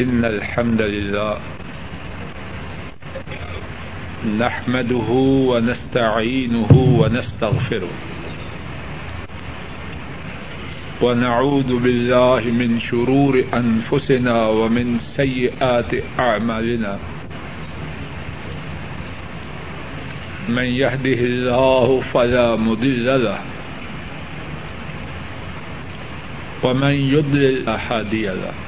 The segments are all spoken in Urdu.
إن الحمد لله نحمده ونستعينه ونستغفره ونعوذ بالله من شرور أنفسنا ومن سيئات أعمالنا من يهده الله فلا مضل له ومن يضلل لا هادي له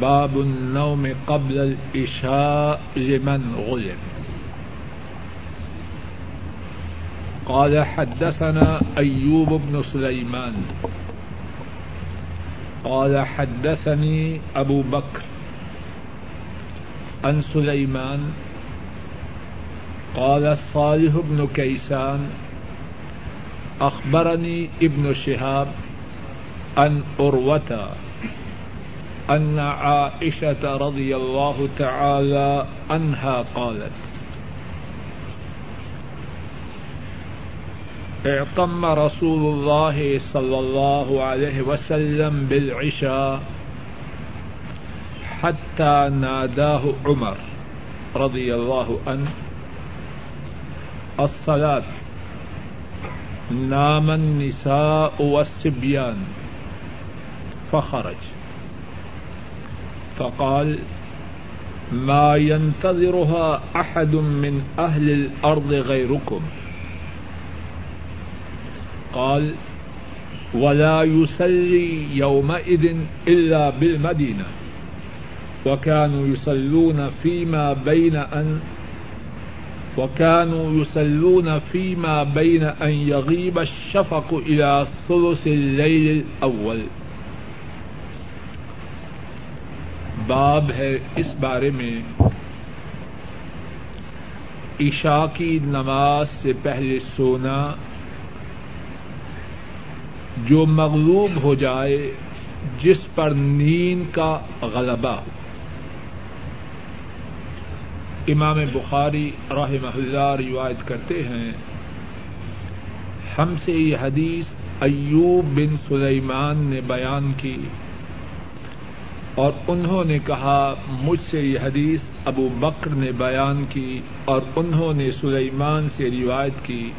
باب النوم قبل العشاء لمن غلب. قال حدثنا أيوب بن سليمان. قال حدثني أبو بكر عن سليمان. قال صالح بن كيسان أخبرني ابن شهاب عن أروة أن عائشة رضي الله تعالى عنها قالت، اعتم رسول الله صلى الله عليه وسلم بالعشاء حتى ناداه عمر رضي الله عنه. الصلاة، نام النساء والصبيان، فخرج. فقال، ما ينتظرها أحد من أهل الأرض غيركم. قال، ولا يصلي يومئذ إلا بالمدينة. وكانوا يصلون فيما بين أن، وكانوا يصلون فيما بين أن يغيب الشفق إلى ثلث الليل الأول. باب ہے اس بارے میں۔ عشاء کی نماز سے پہلے سونا۔ جو مغلوب ہو جائے، جس پر نیند کا غلبہ ہو۔ امام بخاری رحمہ اللہ روایت کرتے ہیں، ہم سے یہ حدیث ایوب بن سلیمان نے بیان کی۔ اور انہوں نے کہا، مجھ سے یہ حدیث ابو بکر نے بیان کی اور انہوں نے سلیمان سے روایت کی۔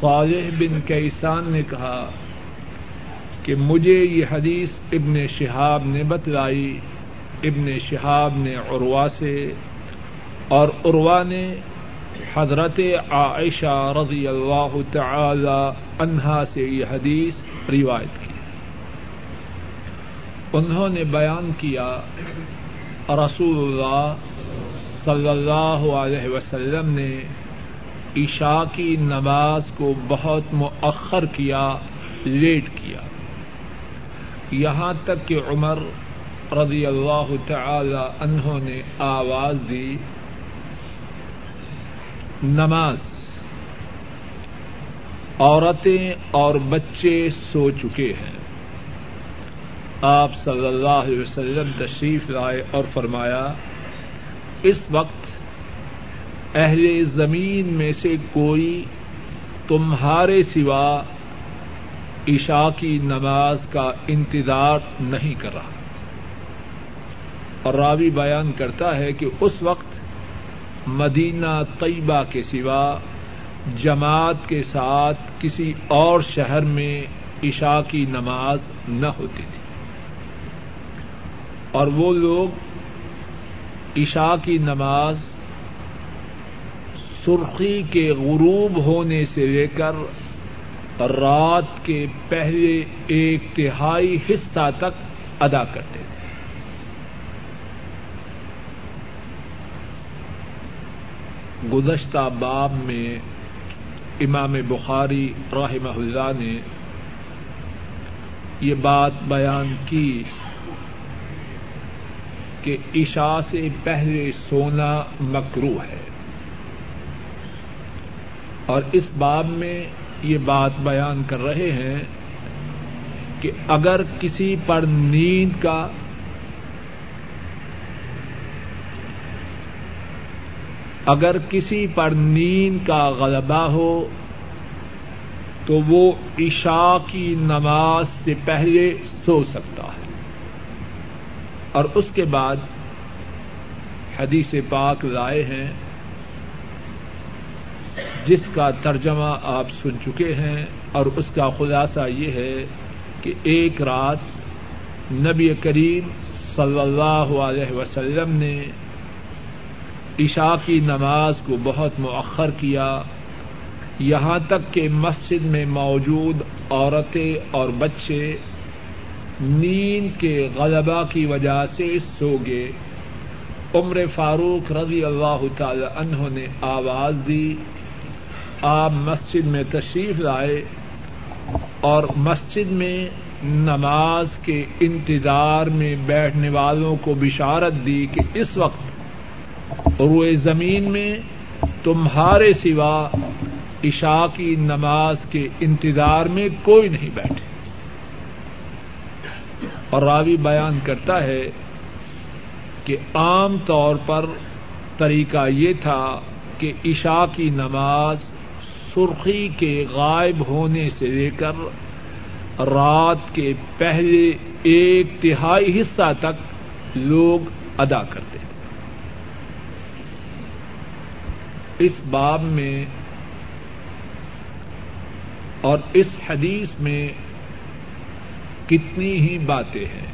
صالح بن کیسان نے کہا کہ مجھے یہ حدیث ابن شہاب نے بتلائی۔ ابن شہاب نے عروا سے اور عروا نے حضرت عائشہ رضی اللہ تعالی عنہا سے یہ حدیث روایت کی۔ انہوں نے بیان کیا رسول اللہ صلی اللہ علیہ وسلم نے عشاء کی نماز کو بہت مؤخر کیا، لیٹ کیا۔ یہاں تک کہ عمر رضی اللہ تعالی عنہ نے آواز دی، نماز۔ عورتیں اور بچے سو چکے ہیں۔ آپ صلی اللہ علیہ وسلم تشریف لائے اور فرمایا، اس وقت اہل زمین میں سے کوئی تمہارے سوا عشاء کی نماز کا انتظار نہیں کر رہا۔ اور راوی بیان کرتا ہے کہ اس وقت مدینہ طیبہ کے سوا جماعت کے ساتھ کسی اور شہر میں عشاء کی نماز نہ ہوتی تھی۔ اور وہ لوگ عشاء کی نماز سرخی کے غروب ہونے سے لے کر رات کے پہلے ایک تہائی حصہ تک ادا کرتے تھے۔ گزشتہ باب میں امام بخاری رحمہ اللہ نے یہ بات بیان کی۔ کہ عشاء سے پہلے سونا مکرو ہے۔ اور اس باب میں یہ بات بیان کر رہے ہیں کہ اگر کسی پر نیند کا اگر کسی پر نیند کا غلبہ ہو تو وہ عشاء کی نماز سے پہلے سو سکتا ہے۔ اور اس کے بعد حدیث پاک لائے ہیں، جس کا ترجمہ آپ سن چکے ہیں، اور اس کا خلاصہ یہ ہے کہ ایک رات نبی کریم صلی اللہ علیہ وسلم نے عشاء کی نماز کو بہت مؤخر کیا۔ یہاں تک کہ مسجد میں موجود عورتیں اور بچے نیند کے غلبہ کی وجہ سے سو گئے۔ عمر فاروق رضی اللہ تعالی عنہ نے آواز دی۔ آپ مسجد میں تشریف لائے اور مسجد میں نماز کے انتظار میں بیٹھنے والوں کو بشارت دی کہ اس وقت روئے زمین میں تمہارے سوا عشاء کی نماز کے انتظار میں کوئی نہیں بیٹھے۔ اور راوی بیان کرتا ہے کہ عام طور پر طریقہ یہ تھا کہ عشاء کی نماز سرخی کے غائب ہونے سے لے کر رات کے پہلے ایک تہائی حصہ تک لوگ ادا کرتے اس باب میں اور اس حدیث میں کتنی ہی باتیں ہیں۔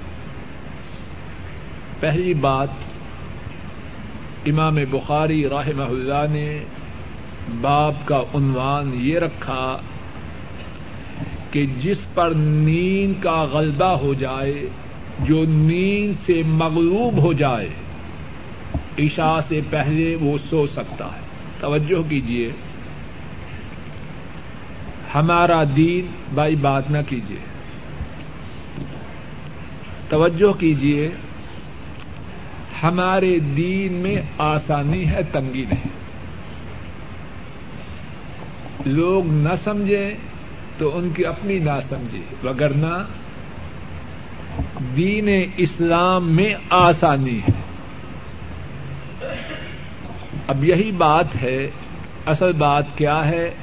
پہلی بات، امام بخاری رحمہ اللہ نے باب کا عنوان یہ رکھا کہ جس پر نیند کا غلبہ ہو جائے، جو نیند سے مغلوب ہو جائے، عشاء سے پہلے وہ سو سکتا ہے۔ توجہ کیجیے ہمارا دین بائی بات نہ کیجیے توجہ کیجیے ہمارے دین میں آسانی ہے، تنگی نہیں۔ لوگ نہ سمجھیں تو ان کی اپنی نہ سمجھے وگرنہ دین اسلام میں آسانی ہے۔ اب یہی بات ہے، اصل بات کیا ہے؟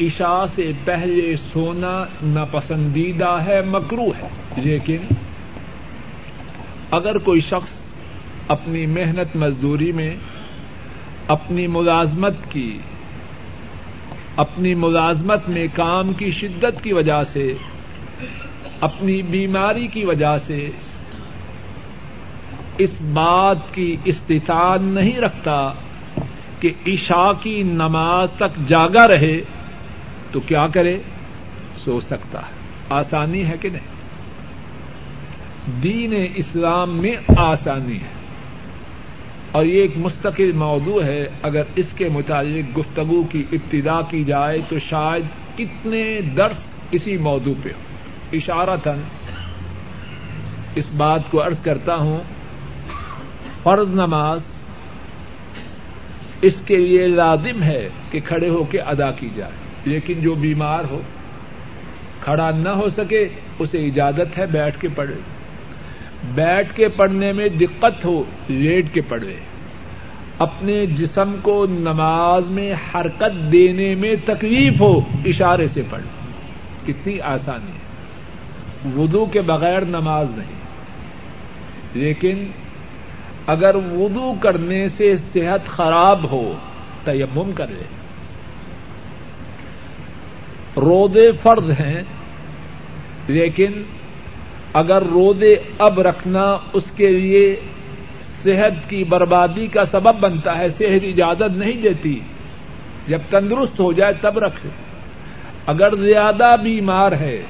عشاء سے پہلے سونا ناپسندیدہ ہے مکرو ہے، لیکن اگر کوئی شخص اپنی محنت مزدوری میں اپنی ملازمت کی اپنی ملازمت میں کام کی شدت کی وجہ سے، اپنی بیماری کی وجہ سے اس بات کی استطاعت نہیں رکھتا کہ عشاء کی نماز تک جاگا رہے تو کیا کرے؟ سو سکتا ہے۔ آسانی ہے کہ نہیں؟ دین اسلام میں آسانی ہے۔ اور یہ ایک مستقل موضوع ہے۔ اگر اس کے متعلق گفتگو کی ابتدا کی جائے تو شاید کتنے درس اسی موضوع پہ ہو اشارہ اس بات کو عرض کرتا ہوں، فرض نماز اس کے لیے لازم ہے کہ کھڑے ہو کے ادا کی جائے۔ لیکن جو بیمار ہو، کھڑا نہ ہو سکے، اسے اجازت ہے بیٹھ کے پڑھے۔ بیٹھ کے پڑھنے میں دقت ہو، لیٹ کے پڑھے۔ اپنے جسم کو نماز میں حرکت دینے میں تکلیف ہو، اشارے سے پڑھ۔ کتنی آسانی ہے۔ وضو کے بغیر نماز نہیں۔ لیکن اگر وضو کرنے سے صحت خراب ہو، تیمم کر لے۔ رودے فرد ہیں، لیکن اگر رودے اب رکھنا اس کے لیے صحت کی بربادی کا سبب بنتا ہے، صحت اجازت نہیں دیتی، جب تندرست ہو جائے تب رکھے اگر زیادہ بیمار ہے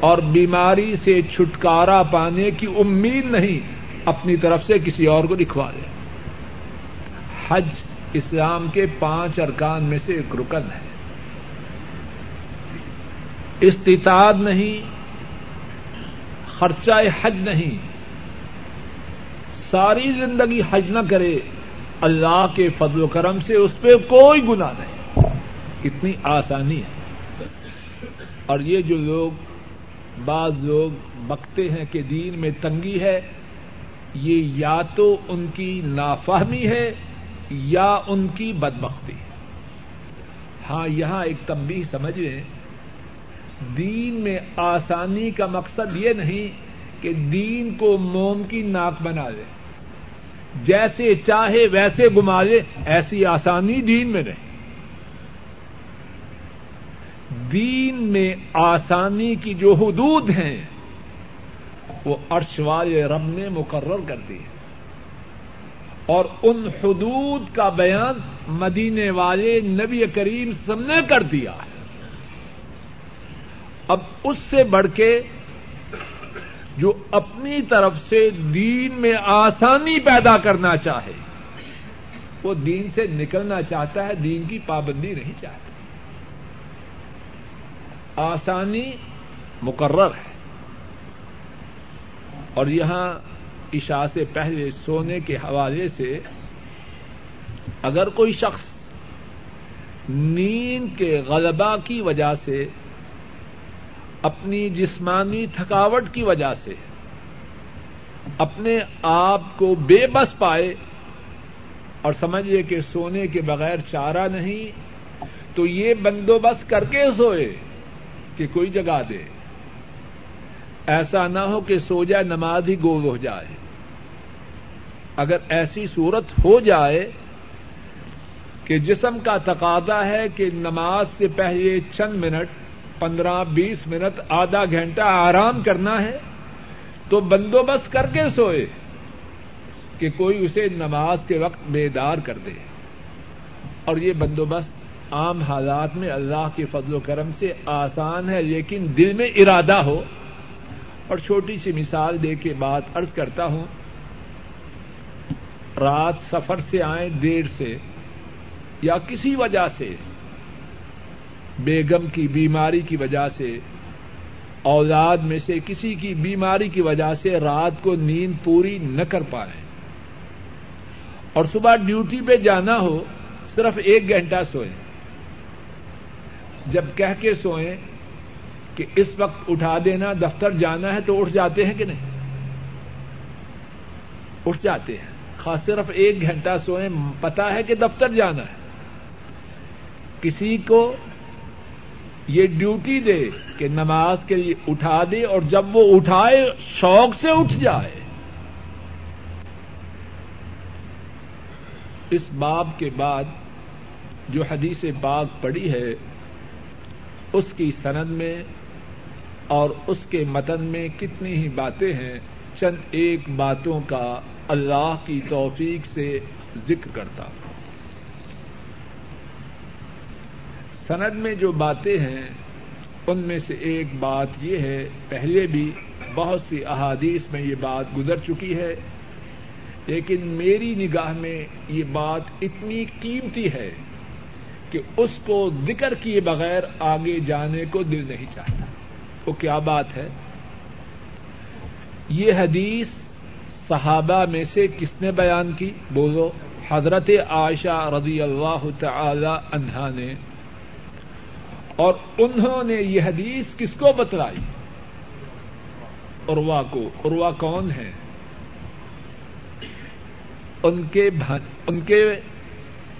اور بیماری سے چھٹکارا پانے کی امید نہیں، اپنی طرف سے کسی اور کو لکھوا دے۔ حج اسلام کے پانچ ارکان میں سے ایک رکن ہے۔ استطاعت نہیں خرچہ حج نہیں۔ ساری زندگی حج نہ کرے، اللہ کے فضل و کرم سے اس پہ کوئی گنا نہیں۔ کتنی آسانی ہے۔ اور یہ جو لوگ، بعض لوگ بکتے ہیں کہ دین میں تنگی ہے، یہ یا تو ان کی نافہمی ہے یا ان کی بدبختی۔ ہے ہاں یہاں ایک تمبی سمجھ لیں۔ دین میں آسانی کا مقصد یہ نہیں کہ دین کو موم کی ناک بنا لے جیسے چاہے ویسے گما لے ایسی آسانی دین میں نہیں۔ دین میں آسانی کی جو حدود ہیں، وہ عرش والے رب نے مقرر کر دی اور ان حدود کا بیان مدینے والے نبی کریم سب نے کر دیا ہے۔ اب اس سے بڑھ کے جو اپنی طرف سے دین میں آسانی پیدا کرنا چاہے، وہ دین سے نکلنا چاہتا ہے، دین کی پابندی نہیں چاہتا۔ آسانی مقرر ہے۔ اور یہاں عشاء سے پہلے سونے کے حوالے سے اگر کوئی شخص نیند کے غلبہ کی وجہ سے اپنی جسمانی تھکاوٹ کی وجہ سے، اپنے آپ کو بے بس پائے اور سمجھیے کہ سونے کے بغیر چارہ نہیں، تو یہ بندوبست کر کے سوئے کہ کوئی جگہ دے۔ ایسا نہ ہو کہ سو جائے، نماز ہی گول ہو جائے۔ اگر ایسی صورت ہو جائے کہ جسم کا تقاضا ہے کہ نماز سے پہلے چند منٹ پندرہ بیس منٹ آدھا گھنٹہ آرام کرنا ہے تو بندوبست کر کے سوئے کہ کوئی اسے نماز کے وقت بیدار کر دے۔ اور یہ بندوبست عام حالات میں اللہ کے فضل و کرم سے آسان ہے، لیکن دل میں ارادہ ہو۔ اور چھوٹی سی مثال دے کے بات ارض کرتا ہوں۔ رات سفر سے آئیں، دیر سے یا کسی وجہ سے بیگم کی بیماری کی وجہ سے، اولاد میں سے کسی کی بیماری کی وجہ سے رات کو نیند پوری نہ کر پائے۔ اور صبح ڈیوٹی پہ جانا ہو، صرف ایک گھنٹہ سوئیں جب کہہ کے سوئیں کہ اس وقت اٹھا دینا، دفتر جانا ہے تو اٹھ جاتے ہیں کہ نہیں؟ اٹھ جاتے ہیں۔ خاص صرف ایک گھنٹہ سوئیں پتا ہے کہ دفتر جانا ہے۔ کسی کو یہ ڈیوٹی دے کہ نماز کے لیے اٹھا دے اور جب وہ اٹھائے شوق سے اٹھ جائے۔ اس باب کے بعد جو حدیث پاک پڑی ہے، اس کی سند میں اور اس کے متن میں کتنی ہی باتیں ہیں، چند ایک باتوں کا اللہ کی توفیق سے ذکر کرتا ہوں۔ سند میں جو باتیں ہیں، ان میں سے ایک بات یہ ہے، پہلے بھی بہت سی احادیث میں یہ بات گزر چکی ہے، لیکن میری نگاہ میں یہ بات اتنی قیمتی ہے کہ اس کو ذکر کیے بغیر آگے جانے کو دل نہیں چاہتا۔ وہ کیا بات ہے؟ یہ حدیث صحابہ میں سے کس نے بیان کی؟ بولو، حضرت عائشہ رضی اللہ تعالی عنہا نے۔ اور انہوں نے یہ حدیث کس کو بتلائی؟ عروا کو. عروا کون ہے؟ ان کے ان کے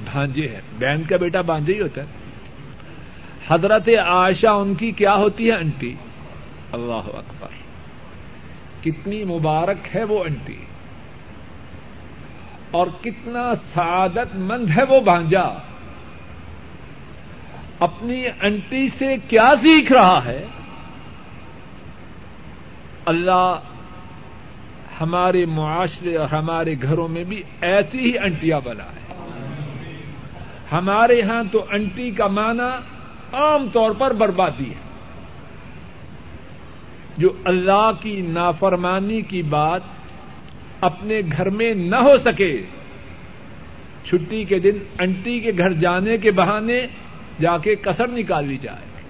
بھانجے ہیں. بہن کا بیٹا بانجے ہی ہوتا ہے. حضرت عائشہ ان کی کیا ہوتی ہے انٹی؟ اللہ اکبر. کتنی مبارک ہے وہ انٹی. اور کتنا سعادت مند ہے وہ بھانجا. اپنی انٹی سے کیا سیکھ رہا ہے؟ اللہ ہمارے معاشرے اور ہمارے گھروں میں بھی ایسی ہی انٹیاں بنا ہے۔ ہمارے یہاں تو انٹی کا معنی عام طور پر بربادی ہے۔ جو اللہ کی نافرمانی کی بات اپنے گھر میں نہ ہو سکے، چھٹی کے دن انٹی کے گھر جانے کے بہانے جا کے کسر نکال لی جائے۔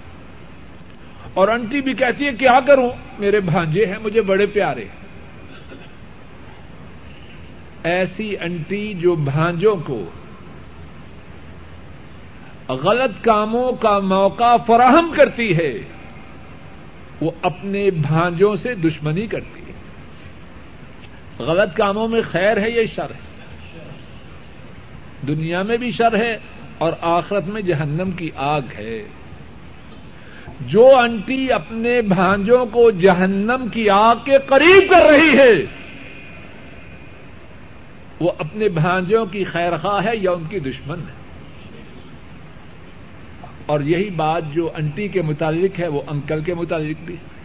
اور انٹی بھی کہتی ہے کیا کروں؟ میرے بھانجے ہیں، مجھے بڑے پیارے ہیں۔ ایسی انٹی جو بھانجوں کو غلط کاموں کا موقع فراہم کرتی ہے، وہ اپنے بھانجوں سے دشمنی کرتی ہے۔ غلط کاموں میں خیر ہے یہ شر ہے؟ دنیا میں بھی شر ہے اور آخرت میں جہنم کی آگ ہے۔ جو انٹی اپنے بھانجوں کو جہنم کی آگ کے قریب کر رہی ہے، وہ اپنے بھانجوں کی خیر خواہ ہے یا ان کی دشمن ہے۔ اور یہی بات جو انٹی کے متعلق ہے، وہ انکل کے متعلق بھی۔ ہے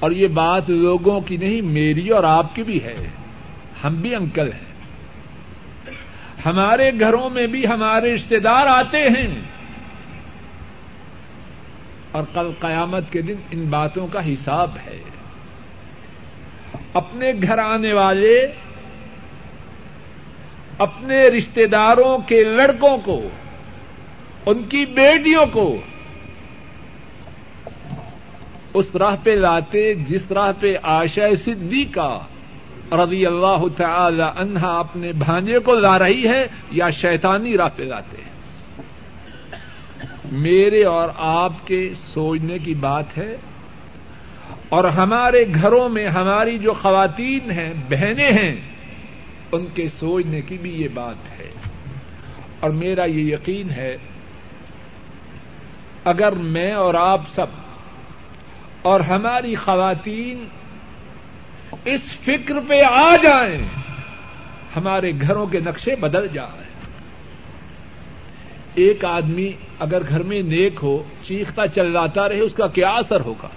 اور یہ بات لوگوں کی نہیں، میری اور آپ کی بھی ہے۔ ہم بھی انکل ہیں۔ ہمارے گھروں میں بھی ہمارے رشتے دار آتے ہیں۔ اور کل قیامت کے دن ان باتوں کا حساب ہے۔ اپنے گھر آنے والے، اپنے رشتے داروں کے لڑکوں کو، ان کی بیٹیوں کو اس راہ پہ لاتے، جس راہ پہ آشا صدی کا رضی اللہ تعالی عنہا اپنے بھانجے کو لا رہی ہے یا شیطانی راہ پہ لاتے ہیں؟ میرے اور آپ کے سوچنے کی بات ہے اور ہمارے گھروں میں ہماری جو خواتین ہیں، بہنیں ہیں، ان کے سوچنے کی بھی یہ بات ہے۔ اور میرا یہ یقین ہے، اگر میں اور آپ سب اور ہماری خواتین اس فکر پہ آ جائیں، ہمارے گھروں کے نقشے بدل جائیں۔ ایک آدمی اگر گھر میں نیک ہو، چیختا چلاتا رہے، اس کا کیا اثر ہوگا؟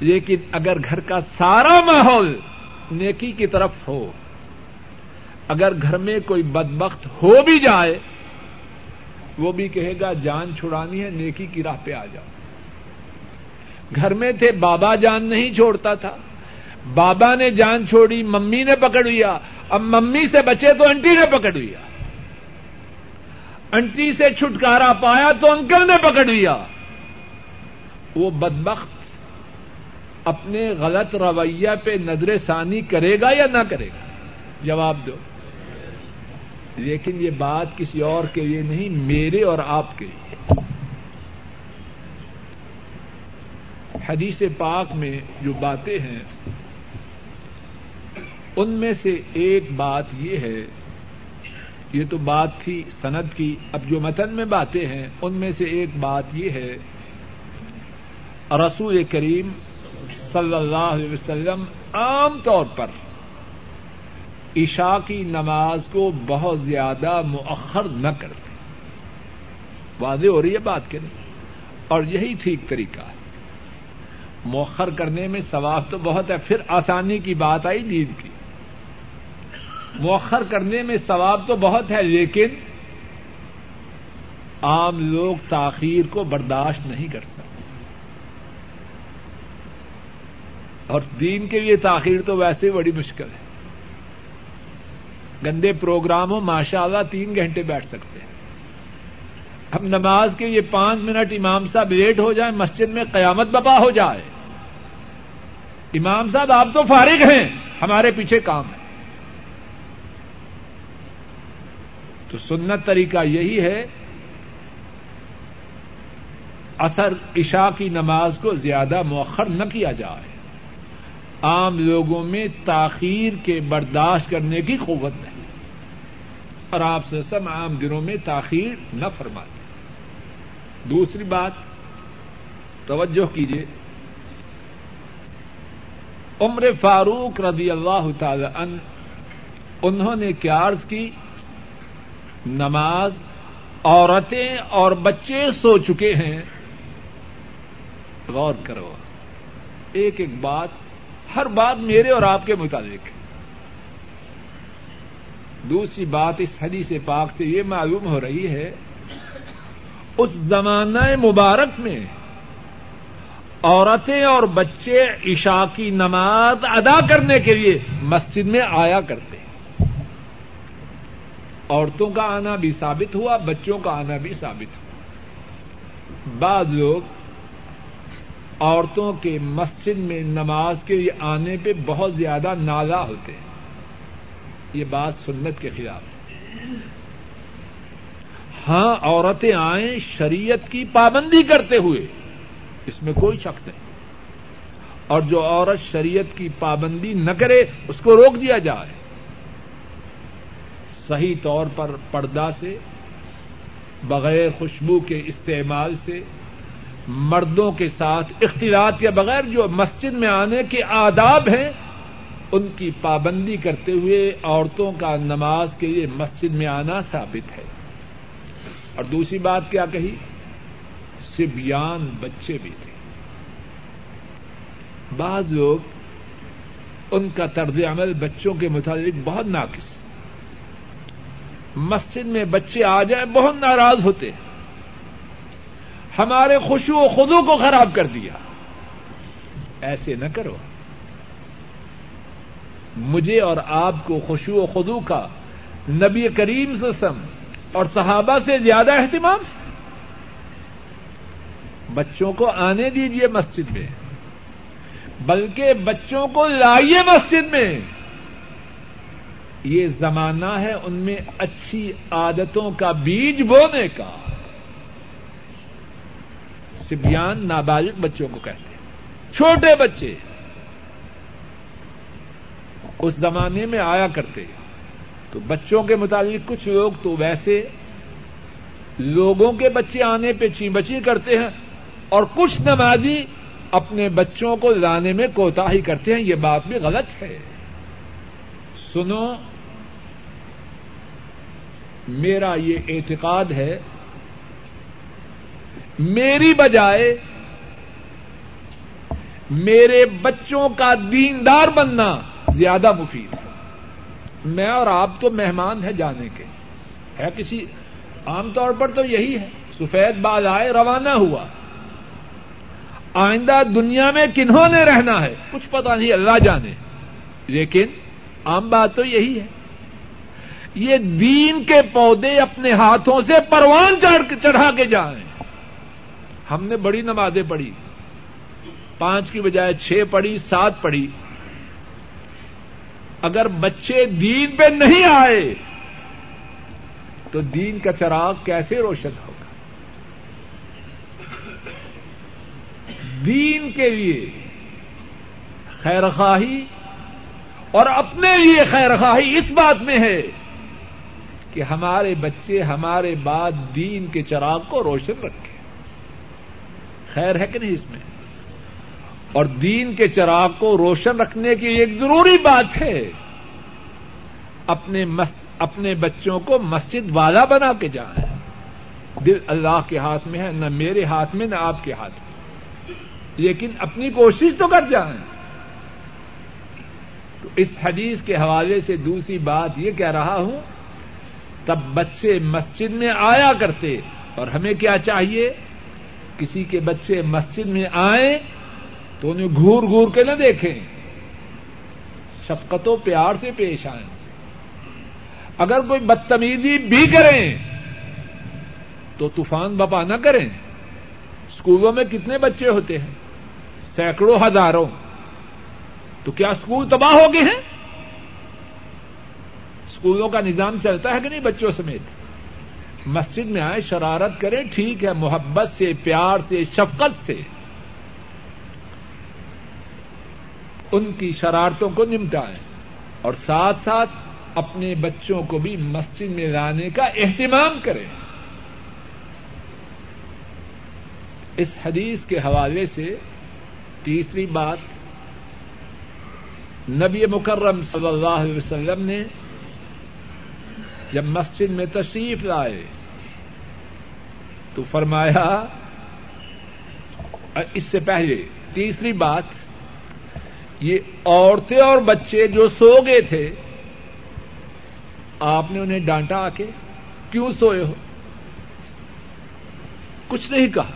لیکن اگر گھر کا سارا ماحول نیکی کی طرف ہو، اگر گھر میں کوئی بدبخت ہو بھی جائے، وہ بھی کہے گا، جان چھڑانی ہے، نیکی کی راہ پہ آ جاؤ۔ گھر میں تھے، بابا جان نہیں چھوڑتا تھا۔ بابا نے جان چھوڑی، ممی نے پکڑ لیا اب ممی سے بچے تو انٹی نے پکڑ لیا انٹی سے چھٹکارا پایا تو انکل نے پکڑ لیا وہ بدبخت اپنے غلط رویہ پہ نظر ثانی کرے گا یا نہ کرے گا؟ جواب دو۔ لیکن یہ بات کسی اور کے لیے نہیں، میرے اور آپ کے لیے۔ حدیث پاک میں جو باتیں ہیں ان میں سے ایک بات یہ ہے، یہ تو بات تھی سند کی، اب جو متن میں باتیں ہیں، ان میں سے ایک بات یہ ہے، رسول کریم صلی اللہ علیہ وسلم عام طور پر عشاء کی نماز کو بہت زیادہ مؤخر نہ کرتے۔ واضح ہو رہی ہے بات کے نہیں؟ اور یہی ٹھیک طریقہ ہے۔ مؤخر کرنے میں ثواب تو بہت ہے، پھر آسانی کی بات آئی نیند کی۔ مؤخر کرنے میں ثواب تو بہت ہے، لیکن عام لوگ تاخیر کو برداشت نہیں کر سکتے۔ اور دین کے لیے تاخیر تو ویسے بڑی مشکل ہے۔ گندے پروگرام ہو ماشاء اللہ تین گھنٹے بیٹھ سکتے ہیں۔ ہم نماز کے یہ پانچ منٹ امام صاحب لیٹ ہو جائیں، مسجد میں قیامت بپا ہو جائے۔ امام صاحب، آپ تو فارغ ہیں، ہمارے پیچھے کام ہے۔ تو سنت طریقہ یہی ہے، اثر عشاء کی نماز کو زیادہ مؤخر نہ کیا جائے۔ عام لوگوں میں تاخیر کے برداشت کرنے کی قوت نہیں۔ اور آپ سے سب عام دنوں میں تاخیر نہ فرماتے۔ دوسری بات، توجہ کیجیے عمر فاروق رضی اللہ تعالی عنہ، انہوں نے کیا عرض کی؟ نماز عورتیں اور بچے سو چکے ہیں۔ غور کرو۔ ایک ایک بات ہر بات میرے اور آپ کے مطابق ہے۔ دوسری بات اس حدیث پاک سے یہ معلوم ہو رہی ہے، اس زمانہ مبارک میں عورتیں اور بچے عشاء کی نماز ادا کرنے کے لیے مسجد میں آیا کرتے۔ عورتوں کا آنا بھی ثابت ہوا، بچوں کا آنا بھی ثابت ہوا۔ بعض لوگ عورتوں کے مسجد میں نماز کے لیے آنے پہ بہت زیادہ نازا ہوتے ہیں۔ یہ بات سنت کے خلاف۔ ہے ہاں عورتیں آئیں شریعت کی پابندی کرتے ہوئے، اس میں کوئی شک نہیں۔ اور جو عورت شریعت کی پابندی نہ کرے، اس کو روک دیا جائے۔ صحیح طور پر پردہ سے، بغیر خوشبو کے استعمال سے، مردوں کے ساتھ اختلاط کے بغیر جو مسجد میں آنے کے آداب ہیں، ان کی پابندی کرتے ہوئے عورتوں کا نماز کے لیے مسجد میں آنا ثابت ہے۔ اور دوسری بات کیا کہی؟ سبیان بچے بھی تھے۔ بعض لوگ ان کا طرز عمل بچوں کے متعلق بہت ناقص۔ مسجد میں بچے آ جائیں، بہت ناراض ہوتے ہیں۔ ہمارے خوشو و خدو کو خراب کر دیا۔ ایسے نہ کرو۔ مجھے اور آپ کو خوشو و خدو کا نبی کریم سسم اور صحابہ سے زیادہ اہتمام بچوں کو آنے دیجیے مسجد میں، بلکہ بچوں کو لائیے مسجد میں۔ یہ زمانہ ہے ان میں اچھی عادتوں کا بیج بونے کا۔ سبیان نابالغ بچوں کو کہتے ہیں۔ چھوٹے بچے اس زمانے میں آیا کرتے تو بچوں کے متعلق کچھ لوگ تو ویسے لوگوں کے بچے آنے پہ چی بچی کرتے ہیں اور کچھ نمازی اپنے بچوں کو لانے میں کوتا ہی کرتے ہیں۔ یہ بات بھی غلط ہے۔ سنو میرا یہ اعتقاد ہے، میری بجائے میرے بچوں کا دیندار بننا زیادہ مفید ہے۔ میں اور آپ تو مہمان ہیں جانے کے۔ ہے کسی، عام طور پر تو یہی ہے۔ سفید بال آئے، روانہ ہوا۔ آئندہ دنیا میں کنہوں نے رہنا ہے؟ کچھ پتا نہیں، اللہ جانے۔ لیکن عام بات تو یہی ہے۔ یہ دین کے پودے اپنے ہاتھوں سے پروان چڑھا کے جائیں۔ ہم نے بڑی نمازیں پڑھی۔ پانچ کی بجائے چھ پڑھی، سات پڑھی۔ اگر بچے دین پہ نہیں آئے، تو دین کا چراغ کیسے روشن ہوگا؟ دین کے لیے خیرخواہی اور اپنے لیے خیرخواہی اس بات میں ہے کہ ہمارے بچے، ہمارے بعد دین کے چراغ کو روشن رکھیں۔ خیر ہے کہ نہیں اس میں؟ اور دین کے چراغ کو روشن رکھنے کی ایک ضروری بات ہے۔ اپنے اپنے بچوں کو مسجد والا بنا کے جائیں۔ دل اللہ کے ہاتھ میں ہے، نہ میرے ہاتھ میں، نہ آپ کے ہاتھ میں۔ لیکن اپنی کوشش تو کر جائیں۔ تو اس حدیث کے حوالے سے دوسری بات یہ کہہ رہا ہوں تب بچے مسجد میں آیا کرتے اور ہمیں کیا چاہیے؟ کسی کے بچے مسجد میں آئیں تو انہیں گور گور کے نہ دیکھیں۔ شفقت و پیار سے پیش آئیں۔ اگر کوئی بدتمیزی بھی کریں تو طوفان بپا نہ کریں۔ اسکولوں میں کتنے بچے ہوتے ہیں؟ سینکڑوں ہزاروں۔ تو کیا اسکول تباہ ہو گئے ہیں؟ اسکولوں کا نظام چلتا ہے کہ نہیں بچوں سمیت؟ مسجد میں آئے، شرارت کریں ٹھیک ہے، محبت سے، پیار سے، شفقت سے۔ ان کی شرارتوں کو نمٹائیں اور ساتھ ساتھ اپنے بچوں کو بھی مسجد میں لانے کا اہتمام کریں۔ اس حدیث کے حوالے سے تیسری بات، نبی مکرم صلی اللہ علیہ وسلم نے جب مسجد میں تشریف لائے تو فرمایا، اس سے پہلے، تیسری بات، یہ عورتیں اور بچے جو سو گئے تھے، آپ نے انہیں ڈانٹا آ کے، کیوں سوئے ہو؟ کچھ نہیں کہا۔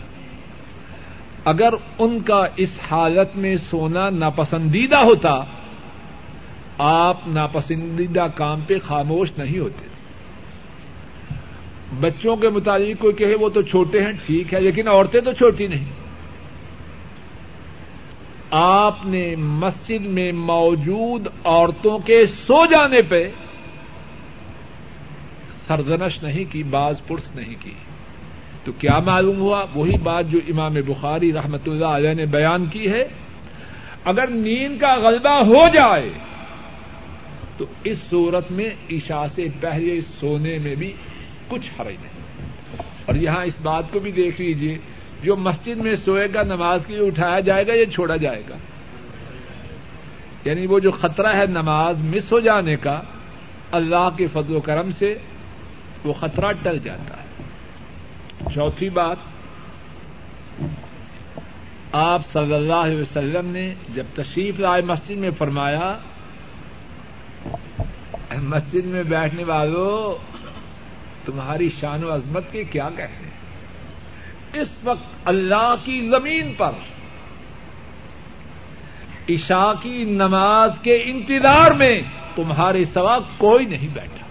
اگر ان کا اس حالت میں سونا ناپسندیدہ ہوتا، آپ ناپسندیدہ کام پہ خاموش نہیں ہوتے۔ بچوں کے متعلق کوئی کہے وہ تو چھوٹے ہیں، ٹھیک ہے، لیکن عورتیں تو چھوٹی نہیں۔ آپ نے مسجد میں موجود عورتوں کے سو جانے پہ سرزنش نہیں کی، باز پرس نہیں کی۔ تو کیا معلوم ہوا؟ وہی بات جو امام بخاری رحمت اللہ علیہ نے بیان کی ہے۔ اگر نیند کا غلبہ ہو جائے، تو اس صورت میں عشاء سے پہلے سونے میں بھی کچھ حرج نہیں۔ اور یہاں اس بات کو بھی دیکھ لیجیے جو مسجد میں سوئے گا، نماز کے لیے اٹھایا جائے گا یا چھوڑا جائے گا؟ یعنی وہ جو خطرہ ہے نماز مس ہو جانے کا، اللہ کے فضل و کرم سے وہ خطرہ ٹل جاتا ہے۔ چوتھی بات، آپ صلی اللہ علیہ وسلم نے جب تشریف لائے مسجد میں، فرمایا، مسجد میں بیٹھنے والوں تمہاری شان و عظمت کے کیا کہتے ہیں؟ اس وقت اللہ کی زمین پر عشاء کی نماز کے انتظار میں تمہارے سوا کوئی نہیں بیٹھا۔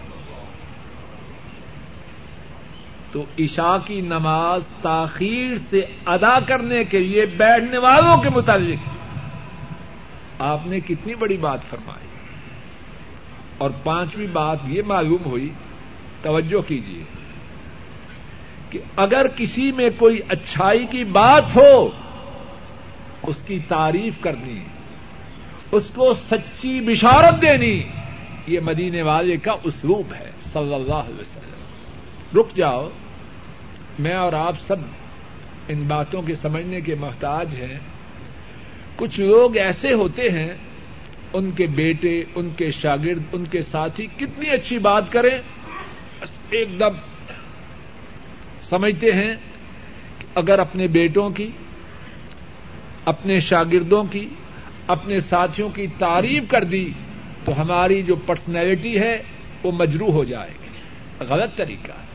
تو عشاء کی نماز تاخیر سے ادا کرنے کے لیے بیٹھنے والوں کے متعلق آپ نے کتنی بڑی بات فرمائی۔ اور پانچویں بات یہ معلوم ہوئی توجہ کیجیے کہ اگر کسی میں کوئی اچھائی کی بات ہو، اس کی تعریف کرنی، اس کو سچی بشارت دینی، یہ مدینے والے کا اسلوب ہے، صلی اللہ علیہ وسلم۔ رک جاؤ، میں اور آپ سب ان باتوں کے سمجھنے کے محتاج ہیں۔ کچھ لوگ ایسے ہوتے ہیں، ان کے بیٹے، ان کے شاگرد، ان کے ساتھی کتنی اچھی بات کریں ایک دم سمجھتے ہیں کہ اگر اپنے بیٹوں کی، اپنے شاگردوں کی، اپنے ساتھیوں کی تعریف کر دی تو ہماری جو پرسنالٹی ہے وہ مجروح ہو جائے گی۔ غلط طریقہ ہے۔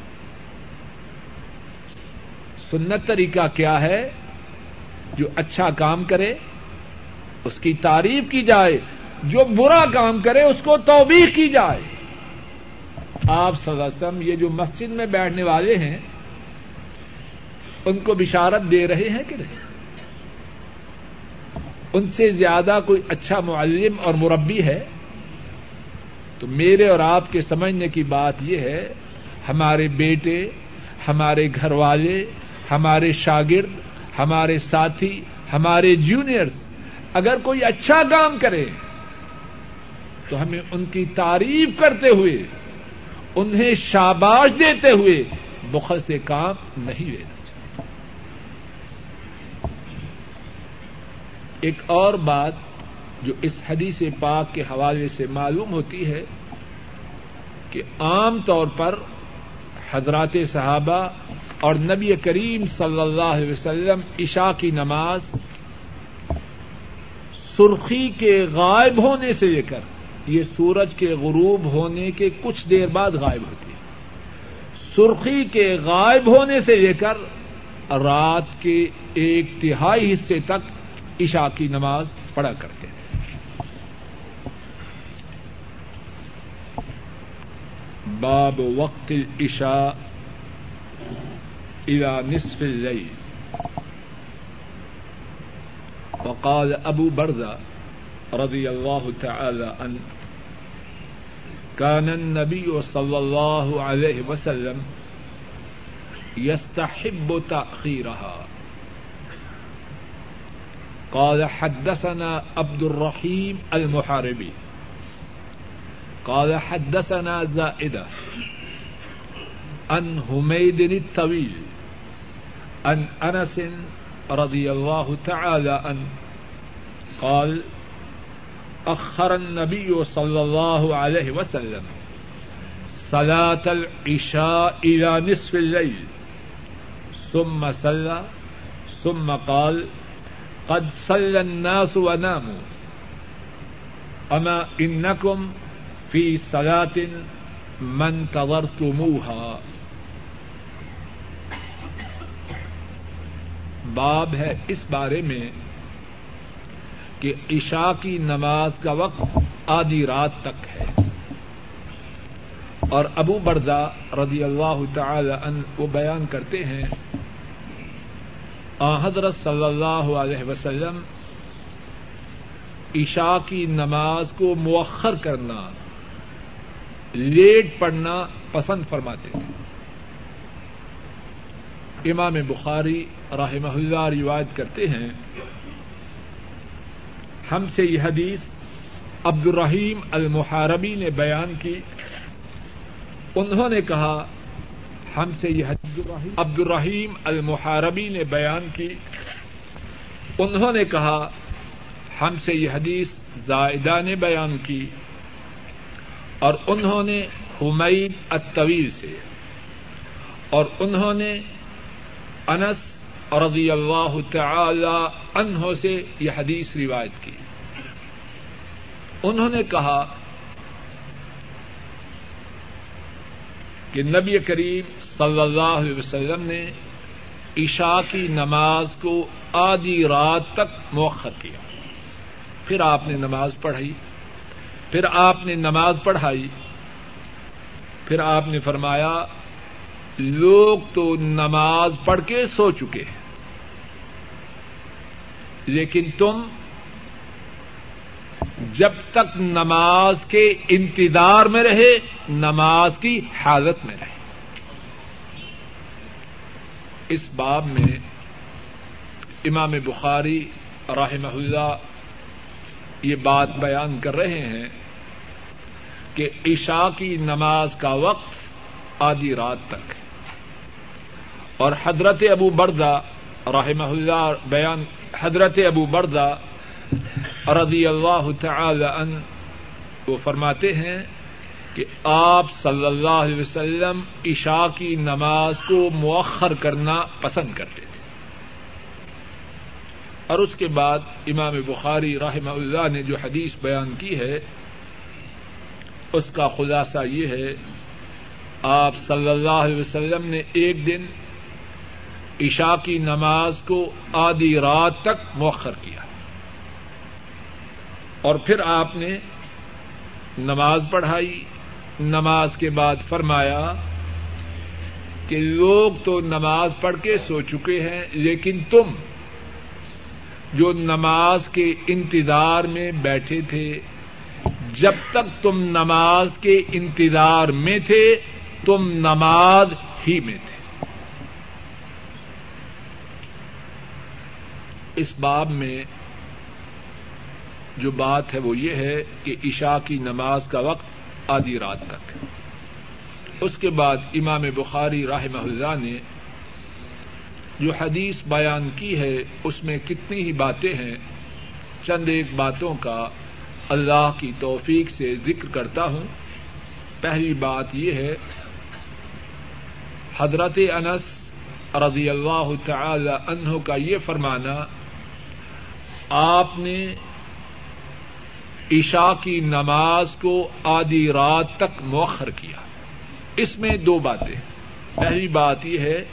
سنت طریقہ کیا ہے؟ جو اچھا کام کرے، اس کی تعریف کی جائے۔ جو برا کام کرے، اس کو توبیخ کی جائے۔ آپ وسلم یہ جو مسجد میں بیٹھنے والے ہیں، ان کو بشارت دے رہے ہیں کہ نہیں؟ ان سے زیادہ کوئی اچھا معلم اور مربی ہے؟ تو میرے اور آپ کے سمجھنے کی بات یہ ہے، ہمارے بیٹے، ہمارے گھر والے، ہمارے شاگرد، ہمارے ساتھی، ہمارے جونیئرس اگر کوئی اچھا کام کرے، تو ہمیں ان کی تعریف کرتے ہوئے انہیں شاباش دیتے ہوئے بخل سے کام نہیں لینا چاہیے۔ ایک اور بات جو اس حدیث پاک کے حوالے سے معلوم ہوتی ہے کہ عام طور پر حضرات صحابہ اور نبی کریم صلی اللہ علیہ وسلم عشاء کی نماز سرخی کے غائب ہونے سے لے کر یہ سورج کے غروب ہونے کے کچھ دیر بعد غائب ہوتی ہے۔ سرخی کے غائب ہونے سے لے کر رات کے ایک تہائی حصے تک عشاء کی نماز پڑھا کرتے تھے باب وقت عشاء الى نصف الليل۔ وقال ابو برزہ رضی اللہ تعالی عنہ. كان النبي صلى الله عليه وسلم يستحب تأخيرها قال حدثنا عبد الرحيم المحاربي قال حدثنا زائدة عن حميد الطويل عن أنس رضي الله تعالى عنه قال أخر النبي صلى الله عليه وسلم صلاة العشاء إلى نصف الليل. ثم صلى، ثم قال، قد صلى الناس وناموا. أما إنكم في صلاة من تظرتموها باب ہے اس بارے میں کہ عشاء کی نماز کا وقت آدھی رات تک ہے۔ اور ابو بردا رضی اللہ تعالی عنہ وہ بیان کرتے ہیں، آ، حضرت صلی اللہ علیہ وسلم، عشاء کی نماز کو مؤخر کرنا، لیٹ پڑھنا پسند فرماتے تھے۔ امام بخاری رحمہ اللہ روایت کرتے ہیں ہم سے یہ حدیث عبد الرحیم المحاربی نے بیان کی۔ انہوں نے کہا، ہم سے یہ حدیث عبد الرحیم المحاربی نے بیان کی۔ انہوں نے کہا، ہم سے یہ حدیث زائدہ نے بیان کی۔ اور انہوں نے حمید الطویل سے۔ اور انہوں نے انس رضی اللہ تعالی عنہ سے یہ حدیث روایت کی۔ انہوں نے کہا کہ نبی کریم صلی اللہ علیہ وسلم نے عشاء کی نماز کو آدھی رات تک موخر کیا۔ پھر آپ نے نماز پڑھائی۔ پھر آپ نے نماز پڑھائی۔ پھر آپ نے فرمایا، لوگ تو نماز پڑھ کے سو چکے ہیں۔ لیکن تم جب تک نماز کے انتظار میں رہے، نماز کی حالت میں رہے۔ اس باب میں امام بخاری رحمہ اللہ یہ بات بیان کر رہے ہیں کہ عشاء کی نماز کا وقت آدھی رات تک ہے۔ اور حضرت ابو بردا رحمہ اللہ بیان حضرت ابو بردا رضی اللہ تعالی عنہ وہ فرماتے ہیں کہ آپ صلی اللہ علیہ وسلم عشاء کی نماز کو مؤخر کرنا پسند کرتے تھے۔ اور اس کے بعد امام بخاری رحمہ اللہ نے جو حدیث بیان کی ہے، اس کا خلاصہ یہ ہے، آپ صلی اللہ علیہ وسلم نے ایک دن عشاء کی نماز کو آدھی رات تک مؤخر کیا اور پھر آپ نے نماز پڑھائی نماز کے بعد فرمایا کہ لوگ تو نماز پڑھ کے سو چکے ہیں، لیکن تم جو نماز کے انتظار میں بیٹھے تھے، جب تک تم نماز کے انتظار میں تھے، تم نماز ہی میں تھے۔ اس باب میں جو بات ہے وہ یہ ہے کہ عشاء کی نماز کا وقت آدھی رات تک اس کے بعد امام بخاری رحمہ اللہ نے جو حدیث بیان کی ہے، اس میں کتنی ہی باتیں ہیں، چند ایک باتوں کا اللہ کی توفیق سے ذکر کرتا ہوں۔ پہلی بات یہ ہے، حضرت انس رضی اللہ تعالی عنہ کا یہ فرمانا آپ نے عشاء کی نماز کو آدھی رات تک مؤخر کیا۔ اس میں دو باتیں۔ پہلی بات یہ ہے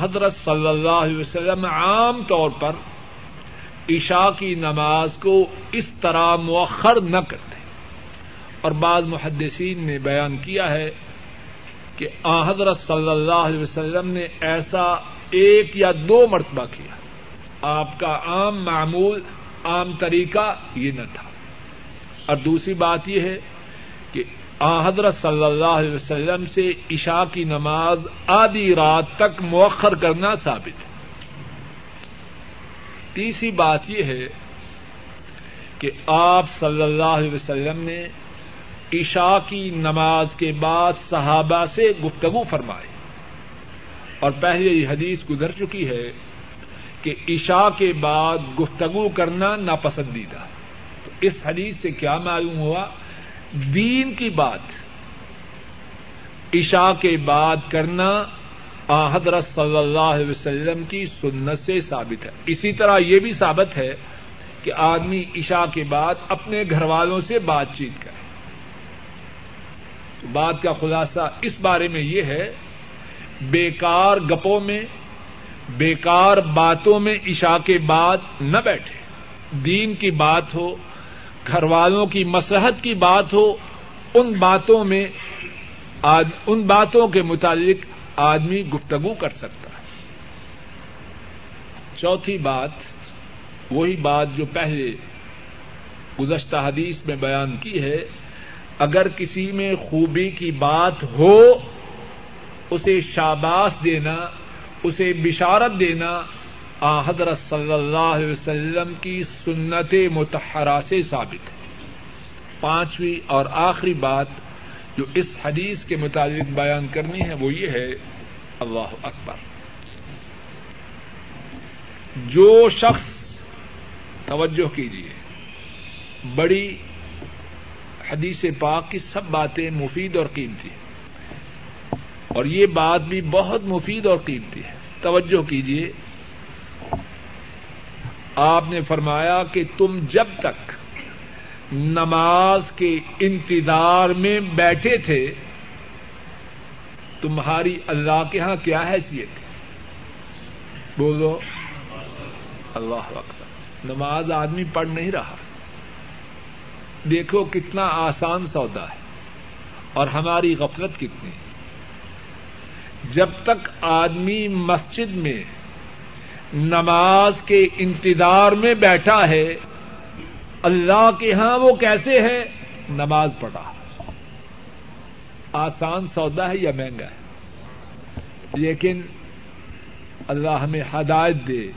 حضرت صلی اللہ علیہ وسلم عام طور پر عشاء کی نماز کو اس طرح مؤخر نہ کرتے۔ اور بعض محدثین نے بیان کیا ہے کہ حضرت صلی اللہ علیہ وسلم نے ایسا ایک یا دو مرتبہ کیا۔ آپ کا عام معمول، عام طریقہ یہ نہ تھا۔ اور دوسری بات یہ ہے کہ حضرت صلی اللہ علیہ وسلم سے عشاء کی نماز آدھی رات تک مؤخر کرنا ثابت ہے۔ تیسری بات یہ ہے کہ آپ صلی اللہ علیہ وسلم نے عشاء کی نماز کے بعد صحابہ سے گفتگو فرمائی۔ اور پہلے یہ حدیث گزر چکی ہے کہ عشاء کے بعد گفتگو کرنا ناپسندیدہ۔ تو اس حدیث سے کیا معلوم ہوا؟ دین کی بات۔ عشاء کے بعد کرنا حضرت صلی اللہ علیہ وسلم کی سنت سے ثابت ہے۔ اسی طرح یہ بھی ثابت ہے کہ آدمی عشاء کے بعد اپنے گھر والوں سے بات چیت کرے۔ تو بات کا خلاصہ اس بارے میں یہ ہے، بیکار گپوں میں بیکار باتوں میں عشاء کے بعد نہ بیٹھے۔ دین کی بات ہو، گھر والوں کی مسحت کی بات ہو، ان باتوں میں ان باتوں کے متعلق آدمی گفتگو کر سکتا ہے۔ چوتھی بات، وہی بات جو پہلے گزشتہ حدیث میں بیان کی ہے، اگر کسی میں خوبی کی بات ہو، اسے شاباش دینا اسے بشارت دینا آ، حضرت صلی اللہ علیہ وسلم کی سنت متحرہ سے ثابت ہے۔ پانچویں اور آخری بات جو اس حدیث کے متعلق بیان کرنی ہے وہ یہ ہے، اللہ اکبر۔ جو شخص، توجہ کیجیے بڑی حدیث پاک کی سب باتیں مفید اور قیمتی ہیں۔ اور یہ بات بھی بہت مفید اور قیمتی ہے۔ توجہ کیجیے آپ نے فرمایا کہ تم جب تک نماز کے انتظار میں بیٹھے تھے، تمہاری اللہ کے یہاں کیا حیثیت ہے بولو۔ اللہ وقت نماز آدمی پڑھ نہیں رہا۔ دیکھو کتنا آسان سودا ہے اور ہماری غفلت کتنی ہے۔ جب تک آدمی مسجد میں نماز کے انتظار میں بیٹھا ہے، اللہ کے ہاں وہ کیسے ہے نماز پڑھا۔ آسان سودا ہے یا مہنگا ہے؟ لیکن اللہ ہمیں ہدایت دے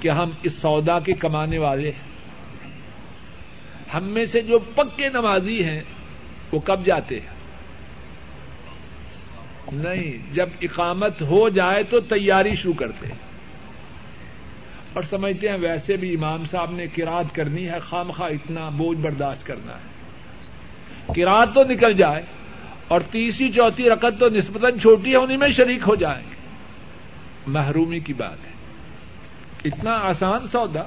کہ ہم اس سودا کے کمانے والے ہیں۔ ہم میں سے جو پکے نمازی ہیں، وہ کب جاتے ہیں؟ نہیں، جب اقامت ہو جائے تو تیاری شروع کرتے ہیں۔ اور سمجھتے ہیں ویسے بھی امام صاحب نے کراط کرنی ہے خام خواہ اتنا بوجھ برداشت کرنا ہے۔ کراط تو نکل جائے اور تیسری، چوتھی رقط تو نسبتاً چھوٹی ہے، انہیں میں شریک ہو جائیں گے۔ محرومی کی بات ہے۔ اتنا آسان سودا۔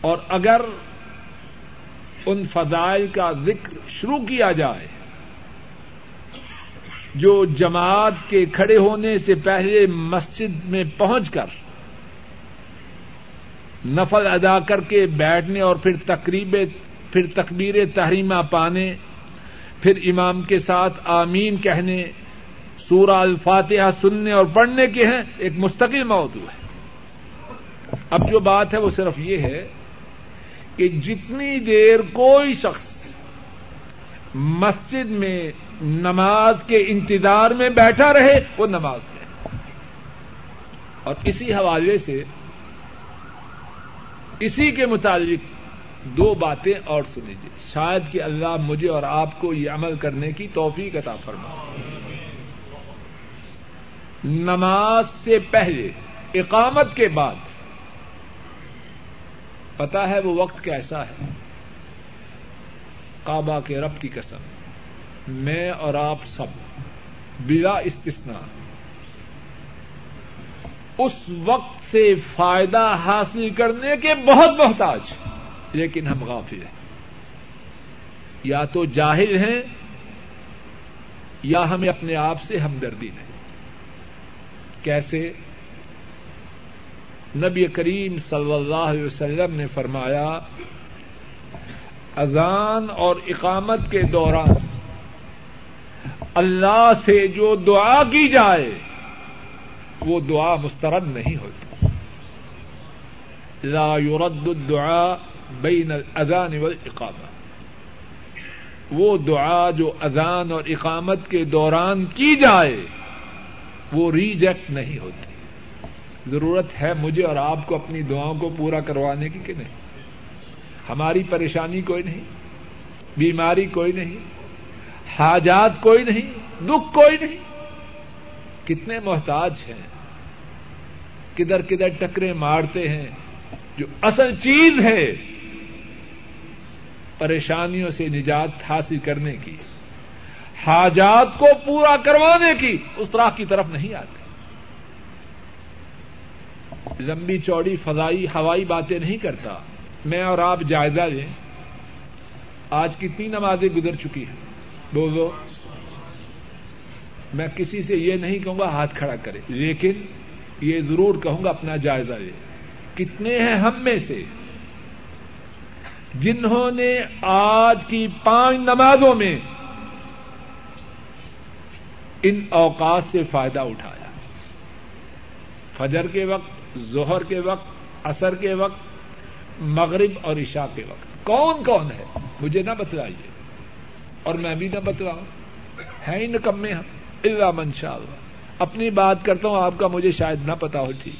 اور اگر ان فضائل کا ذکر شروع کیا جائے جو جماعت کے کھڑے ہونے سے پہلے مسجد میں پہنچ کر نفل ادا کر کے بیٹھنے اور پھر تقریب پھر تکبیر تحریمہ پانے، پھر امام کے ساتھ آمین کہنے، سورہ الفاتحہ سننے اور پڑھنے کے ہیں، ایک مستقل موضوع ہے۔ اب جو بات ہے وہ صرف یہ ہے کہ جتنی دیر کوئی شخص مسجد میں نماز کے انتظار میں بیٹھا رہے، وہ نماز میں۔ اور اسی حوالے سے اسی کے متعلق دو باتیں اور سنیجیے شاید کہ اللہ مجھے اور آپ کو یہ عمل کرنے کی توفیق عطا فرما نماز سے پہلے، اقامت کے بعد پتا ہے وہ وقت کیسا ہے؟ کعبہ کے رب کی قسم۔ میں اور آپ سب بلا استثنا اس وقت سے فائدہ حاصل کرنے کے بہت محتاج لیکن ہم غافل ہیں۔ یا تو جاہل ہیں یا ہمیں اپنے آپ سے ہمدردی نہیں۔ کیسے؟ نبی کریم صلی اللہ علیہ وسلم نے فرمایا، اذان اور اقامت کے دوران اللہ سے جو دعا کی جائے، وہ دعا مسترد نہیں ہوتی۔ لا يرد الدعاء بین الاذان والاقامہ۔ وہ دعا جو اذان اور اقامت کے دوران کی جائے، وہ ریجیکٹ نہیں ہوتی۔ ضرورت ہے مجھے اور آپ کو اپنی دعاؤں کو پورا کروانے کی کہ نہیں؟ ہماری پریشانی کوئی نہیں، بیماری کوئی نہیں حاجات کوئی نہیں، دکھ کوئی نہیں۔ کتنے محتاج ہیں۔ کدھر کدھر ٹکرے مارتے ہیں۔ جو اصل چیز ہے پریشانیوں سے نجات حاصل کرنے کی، حاجات کو پورا کروانے کی اس طرح کی طرف نہیں آتے۔ لمبی چوڑی فضائی ہوائی باتیں نہیں کرتا۔ میں اور آپ جائزہ لیں۔ آج کتنی نمازیں گزر چکی ہیں۔ بولو، میں کسی سے یہ نہیں کہوں گا ہاتھ کھڑا کرے، لیکن یہ ضرور کہوں گا اپنا جائزہ لے۔ کتنے ہیں ہم میں سے جنہوں نے آج کی پانچ نمازوں میں ان اوقات سے فائدہ اٹھایا؟ فجر کے وقت، ظہر کے وقت، عصر کے وقت، مغرب اور عشاء کے وقت۔ کون کون ہے؟ مجھے نہ بتلائیے۔ اور میں بھی نہ بتلاؤں۔ ہیں ہی نکمے ہم اللہ منشاء اللہ۔ اپنی بات کرتا ہوں، آپ کا مجھے شاید نہ پتا ہو ٹھیک۔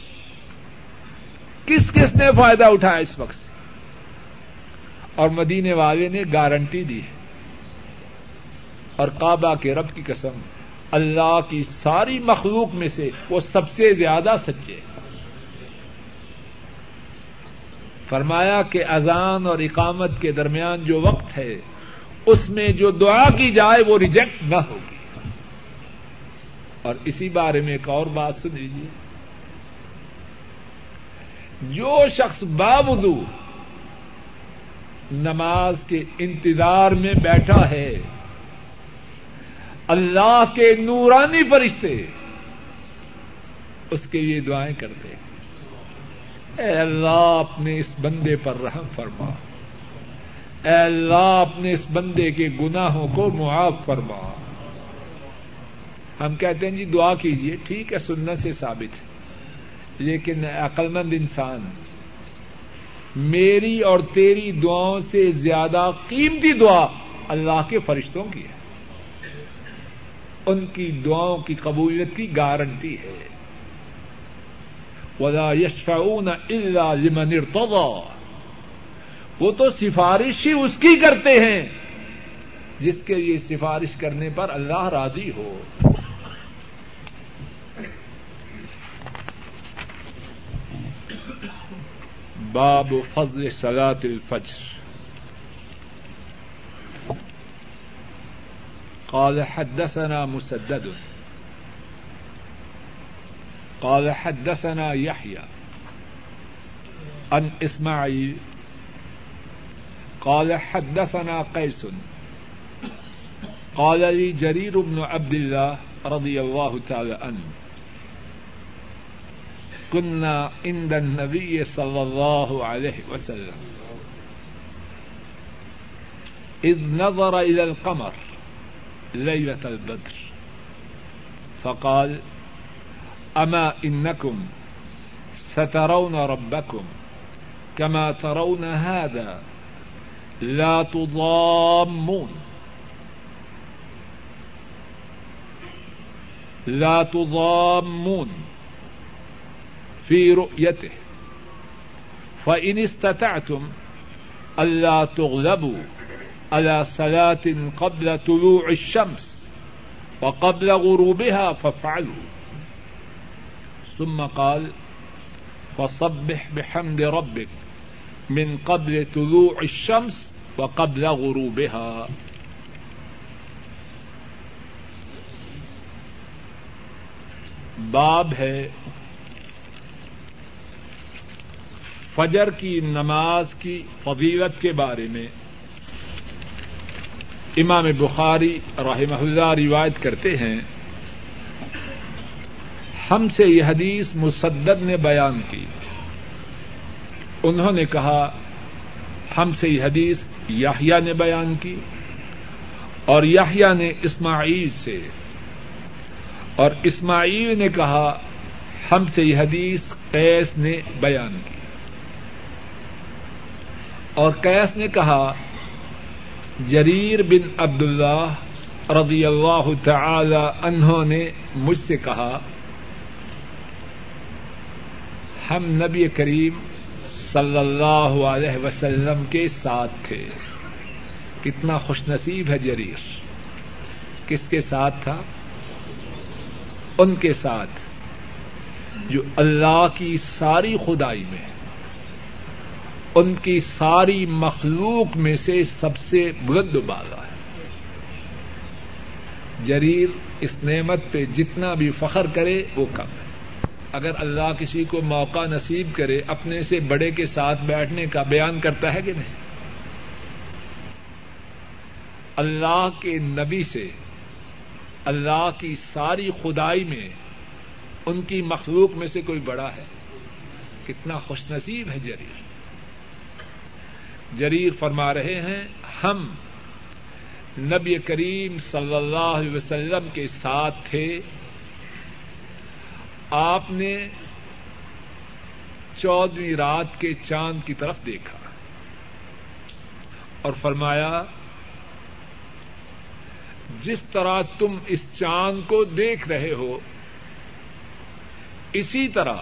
کس کس نے فائدہ اٹھایا اس وقت سے؟ اور مدینے والے نے گارنٹی دی ہے۔ اور کعبہ کے رب کی قسم، اللہ کی ساری مخلوق میں سے وہ سب سے زیادہ سچے۔ فرمایا کہ اذان اور اقامت کے درمیان جو وقت ہے اس میں جو دعا کی جائے وہ ریجیکٹ نہ ہوگی۔ اور اسی بارے میں ایک اور بات سن لیجیے جو شخص بابدو نماز کے انتظار میں بیٹھا ہے، اللہ کے نورانی فرشتے اس کے لیے دعائیں کرتے اے اللہ، اپنے اس بندے پر رحم فرما۔ اے اللہ، اپنے اس بندے کے گناہوں کو معاف فرما۔ ہم کہتے ہیں جی دعا کیجیے ٹھیک ہے سننے سے ثابت ہے۔ لیکن عقلمند انسان، میری اور تیری دعاؤں سے زیادہ قیمتی دعا اللہ کے فرشتوں کی ہے۔ ان کی دعاؤں کی قبولیت کی گارنٹی ہے۔ ولا یشفعون الا لمن ارتضى۔ وہ تو سفارش ہی اس کی کرتے ہیں جس کے لیے سفارش کرنے پر اللہ راضی ہو۔ باب فضل صلاة الفجر۔ قال حدثنا مسدد۔ قال حدثنا يحيى۔ عن اسماعيل قال حدثنا قيس. قال لي جرير بن عبد الله رضي الله تعالى عنه. كنا عند النبي صلى الله عليه وسلم. إذ نظر إلى القمر ليلة البدر. فقال أما إنكم سترون ربكم كما ترون هذا لا تضامون. لا تضامون في رؤيته. فإن استطعتم ألا تغلبوا على صلاة قبل طلوع الشمس وقبل غروبها فافعلوا. ثم قال فصبح بحمد ربك من قبل طلوع الشمس وقبل غروبها. باب ہے فجر کی نماز کی فضیلت کے بارے میں۔ امام بخاری رحمہ اللہ روایت کرتے ہیں، ہم سے یہ حدیث مسدد نے بیان کی۔ انہوں نے کہا، ہم سے یہ حدیث یاہیا نے بیان کی اور یاہیا نے اسماعیل سے اور اسماعیل نے کہا، ہم سے یہ حدیث قیس نے بیان کی۔ اور قیس نے کہا، جریر بن عبد اللہ رضی اللہ تعالی انہوں نے مجھ سے کہا، ہم نبی کریم صلی اللہ علیہ وسلم کے ساتھ تھے۔ کتنا خوش نصیب ہے جریر۔ کس کے ساتھ تھا؟ ان کے ساتھ، جو اللہ کی ساری خدائی میں، ان کی ساری مخلوق میں سے سب سے بلند بالا ہے۔ جریر اس نعمت پہ جتنا بھی فخر کرے، وہ کم ہے۔ اگر اللہ کسی کو موقع نصیب کرے اپنے سے بڑے کے ساتھ بیٹھنے کا بیان کرتا ہے کہ نہیں؟ اللہ کے نبی سے، اللہ کی ساری خدائی میں ان کی مخلوق میں سے کوئی بڑا ہے؟ کتنا خوش نصیب ہے جریر۔ جریر فرما رہے ہیں، ہم نبی کریم صلی اللہ علیہ وسلم کے ساتھ تھے آپ نے چودہویں رات کے چاند کی طرف دیکھا اور فرمایا، جس طرح تم اس چاند کو دیکھ رہے ہو، اسی طرح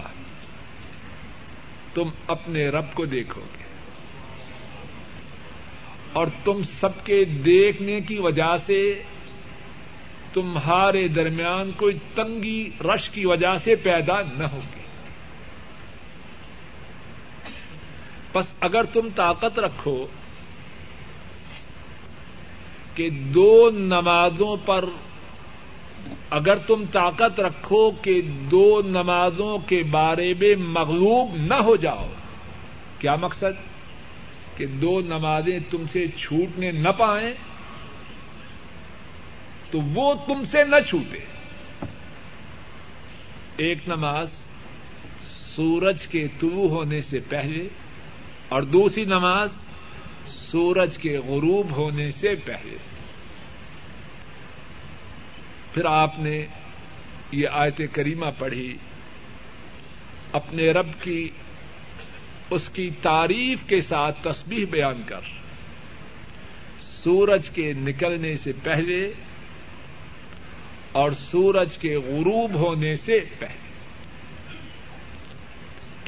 تم اپنے رب کو دیکھو گے۔ اور تم سب کے دیکھنے کی وجہ سے تمہارے درمیان کوئی تنگی رش کی وجہ سے پیدا نہ ہوگی۔ بس اگر تم طاقت رکھو کہ دو نمازوں پر اگر تم طاقت رکھو کہ دو نمازوں کے بارے میں مغلوب نہ ہو جاؤ، کیا مقصد؟ کہ دو نمازیں تم سے چھوٹنے نہ پائیں۔ تو وہ تم سے نہ چھوٹے۔ ایک نماز سورج کے طلوع ہونے سے پہلے اور دوسری نماز سورج کے غروب ہونے سے پہلے۔ پھر آپ نے یہ آیت کریمہ پڑھی، اپنے رب کی، اس کی تعریف کے ساتھ تسبیح بیان کر۔ سورج کے نکلنے سے پہلے اور سورج کے غروب ہونے سے پہلے۔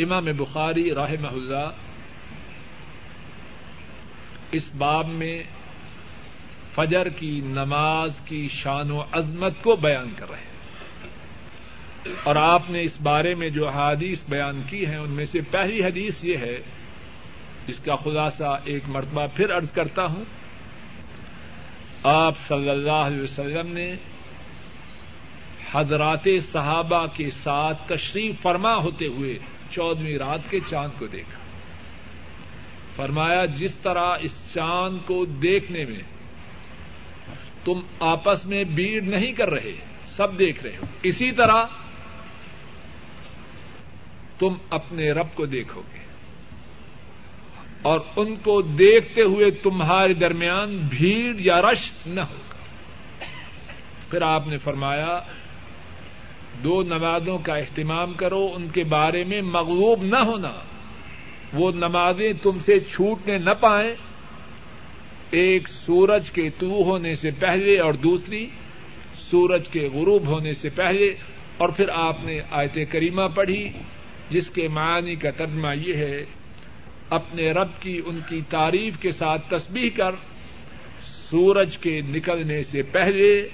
امام بخاری راہ اللہ اس باب میں فجر کی نماز کی شان و عظمت کو بیان کر رہے ہیں۔ اور آپ نے اس بارے میں جو حادیث بیان کی ہیں، ان میں سے پہلی حدیث یہ ہے جس کا خلاصہ ایک مرتبہ پھر ارض کرتا ہوں۔ آپ صلی اللہ علیہ وسلم نے حضرات صحابہ کے ساتھ تشریف فرما ہوتے ہوئے چودہویں رات کے چاند کو دیکھا۔ فرمایا، جس طرح اس چاند کو دیکھنے میں تم آپس میں بھیڑ نہیں کر رہے، سب دیکھ رہے ہو، اسی طرح تم اپنے رب کو دیکھو گے۔ اور ان کو دیکھتے ہوئے تمہارے درمیان بھیڑ یا رش نہ ہوگا۔ پھر آپ نے فرمایا دو نمازوں کا اہتمام کرو، ان کے بارے میں مغلوب نہ ہونا۔ وہ نمازیں تم سے چھوٹنے نہ پائیں۔ ایک سورج کے طلوع ہونے سے پہلے اور دوسری سورج کے غروب ہونے سے پہلے۔ اور پھر آپ نے آیت کریمہ پڑھی، جس کے معنی کا ترجمہ یہ ہے، اپنے رب کی ان کی تعریف کے ساتھ تسبیح کر۔ سورج کے نکلنے سے پہلے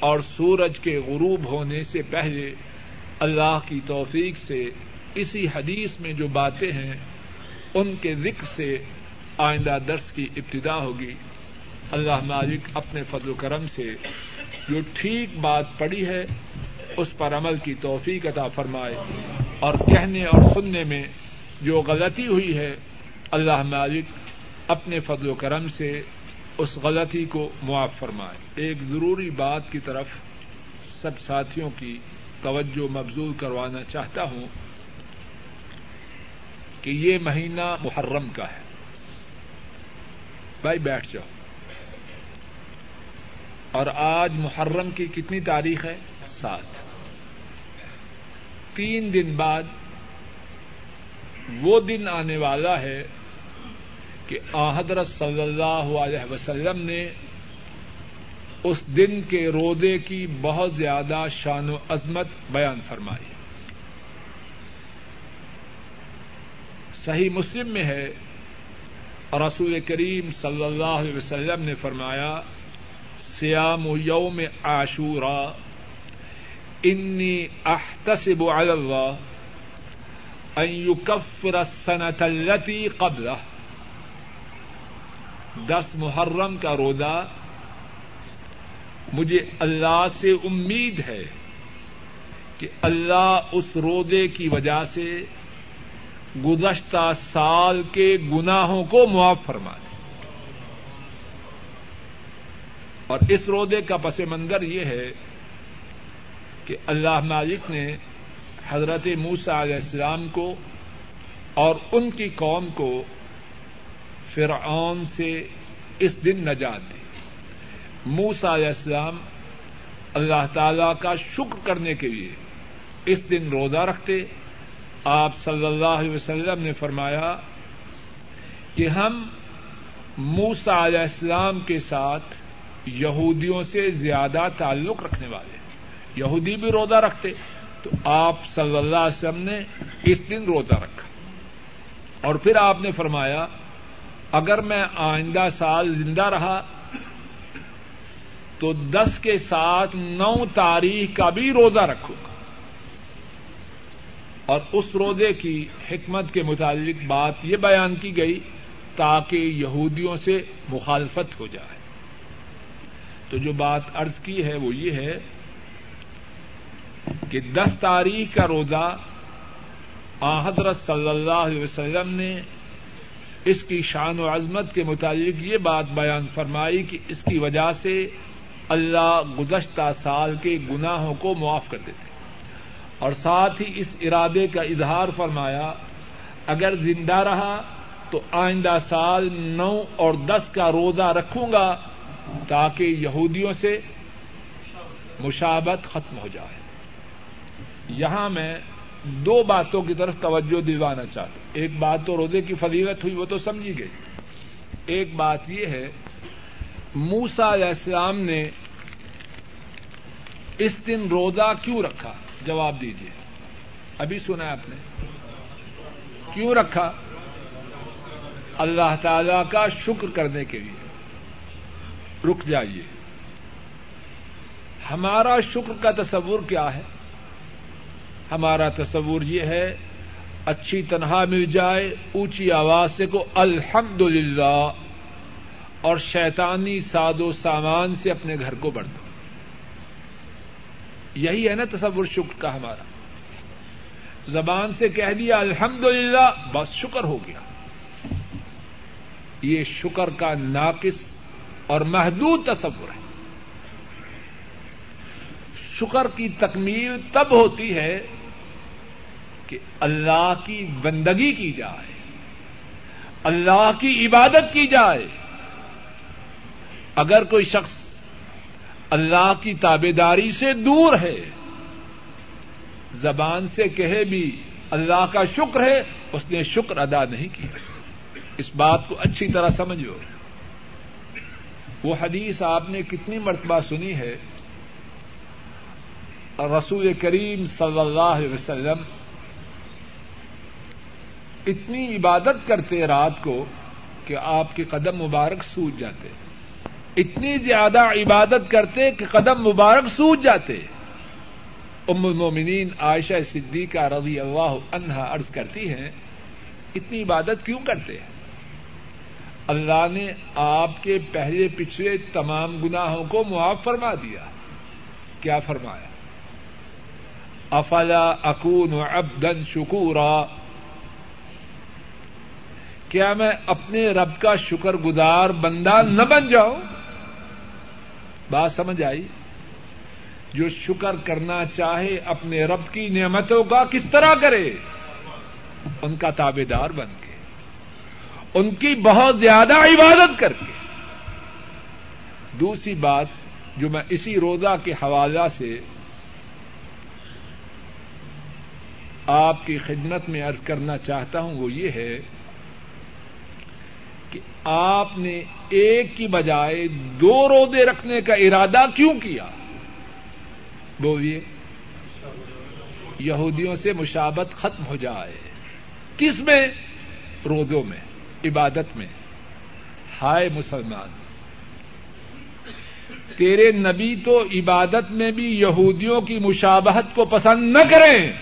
اور سورج کے غروب ہونے سے پہلے اللہ کی توفیق سے اسی حدیث میں جو باتیں ہیں، ان کے ذکر سے آئندہ درس کی ابتدا ہوگی۔ اللہ مالک اپنے فضل و کرم سے جو ٹھیک بات پڑی ہے، اس پر عمل کی توفیق عطا فرمائے۔ اور کہنے اور سننے میں جو غلطی ہوئی ہے، اللہ مالک اپنے فضل و کرم سے اس غلطی کو معاف فرمائے۔ ایک ضروری بات کی طرف سب ساتھیوں کی توجہ مبزول کروانا چاہتا ہوں کہ یہ مہینہ محرم کا ہے۔ بھائی بیٹھ جاؤ۔ اور آج محرم کی کتنی تاریخ ہے؟ سات۔ تین دن بعد وہ دن آنے والا ہے کہ حضرت صلی اللہ علیہ وسلم نے اس دن کے رودے کی بہت زیادہ شان و عظمت بیان فرمائی صحیح مسلم میں ہے، رسول کریم صلی اللہ علیہ وسلم نے فرمایا، سیام یوم عاشورا، انی احتسب علی اللہ ان یکفر السنة التي قبلہ۔ دس محرم کا روزہ مجھے اللہ سے امید ہے کہ اللہ اس روزے کی وجہ سے گزشتہ سال کے گناہوں کو معاف فرما دے اور اس روزے کا پس منظر یہ ہے کہ اللہ مالک نے حضرت موسا علیہ السلام کو اور ان کی قوم کو فرعون سے اس دن نجات دی۔ موسا علیہ السلام اللہ تعالی کا شکر کرنے کے لیے اس دن روزہ رکھتے۔ آپ صلی اللہ علیہ وسلم نے فرمایا کہ ہم موسا علیہ السلام کے ساتھ یہودیوں سے زیادہ تعلق رکھنے والے۔ یہودی بھی روزہ رکھتے۔ تو آپ صلی اللہ علیہ وسلم نے اس دن روزہ رکھا۔ اور پھر آپ نے فرمایا اگر میں آئندہ سال زندہ رہا تو دس کے ساتھ نو تاریخ کا بھی روزہ رکھوں گا۔ اور اس روزے کی حکمت کے متعلق بات یہ بیان کی گئی تاکہ یہودیوں سے مخالفت ہو جائے۔ تو جو بات ارض کی ہے وہ یہ ہے کہ دس تاریخ کا روزہ حضرت صلی اللہ علیہ وسلم نے اس کی شان و عظمت کے متعلق یہ بات بیان فرمائی کہ اس کی وجہ سے اللہ گزشتہ سال کے گناہوں کو معاف کر دیتے اور ساتھ ہی اس ارادے کا اظہار فرمایا، اگر زندہ رہا تو آئندہ سال نو اور دس کا روزہ رکھوں گا تاکہ یہودیوں سے مشابت ختم ہو جائے۔ یہاں میں دو باتوں کی طرف توجہ دلوانا چاہتا ہوں ایک بات تو روزے کی فضیلت ہوئی، وہ تو سمجھی گئی۔ ایک بات یہ ہے موسا علیہ السلام نے اس دن روزہ کیوں رکھا؟ جواب دیجیے ابھی سنا آپ نے۔ کیوں رکھا؟ اللہ تعالی کا شکر کرنے کے لیے۔ رک جائیے۔ ہمارا شکر کا تصور کیا ہے؟ ہمارا تصور یہ ہے، اچھی تنہا مل جائے، اونچی آواز سے کو الحمد للہ اور شیطانی ساد و سامان سے اپنے گھر کو بڑھ دو۔ یہی ہے نا تصور شکر کا ہمارا۔ زبان سے کہہ دیا الحمد للہ بس شکر ہو گیا۔ یہ شکر کا ناقص اور محدود تصور ہے۔ شکر کی تکمیل تب ہوتی ہے کہ اللہ کی بندگی کی جائے، اللہ کی عبادت کی جائے۔ اگر کوئی شخص اللہ کی تابے داری سے دور ہے، زبان سے کہے بھی اللہ کا شکر ہے، اس نے شکر ادا نہیں کیا۔ اس بات کو اچھی طرح سمجھو۔ وہ حدیث آپ نے کتنی مرتبہ سنی ہے۔ رسول کریم صلی اللہ علیہ وسلم اتنی عبادت کرتے رات کو کہ آپ کے قدم مبارک سوج جاتے اتنی زیادہ عبادت کرتے کہ قدم مبارک سوج جاتے ام المومنین عائشہ صدیقہ رضی اللہ عنہا عرض کرتی ہیں، اتنی عبادت کیوں کرتے ہیں؟ اللہ نے آپ کے پہلے پچھلے تمام گناہوں کو معاف فرما دیا۔ کیا فرمایا؟ افلا اکون ابدن شکورا؟ کیا میں اپنے رب کا شکر گزار بندہ نہ بن جاؤں؟ بات سمجھ آئی؟ جو شکر کرنا چاہے اپنے رب کی نعمتوں کا کس طرح کرے؟ ان کا تابے دار بن کے، ان کی بہت زیادہ عبادت کر کے۔ دوسری بات جو میں اسی روزہ کے حوالہ سے آپ کی خدمت میں ارض کرنا چاہتا ہوں وہ یہ ہے کہ آپ نے ایک کی بجائے دو روزے رکھنے کا ارادہ کیوں کیا؟ بولیے، یہودیوں سے مشابت ختم ہو جائے۔ کس میں؟ روزوں میں، عبادت میں۔ ہائے مسلمان، تیرے نبی تو عبادت میں بھی یہودیوں کی مشابہت کو پسند نہ کریں۔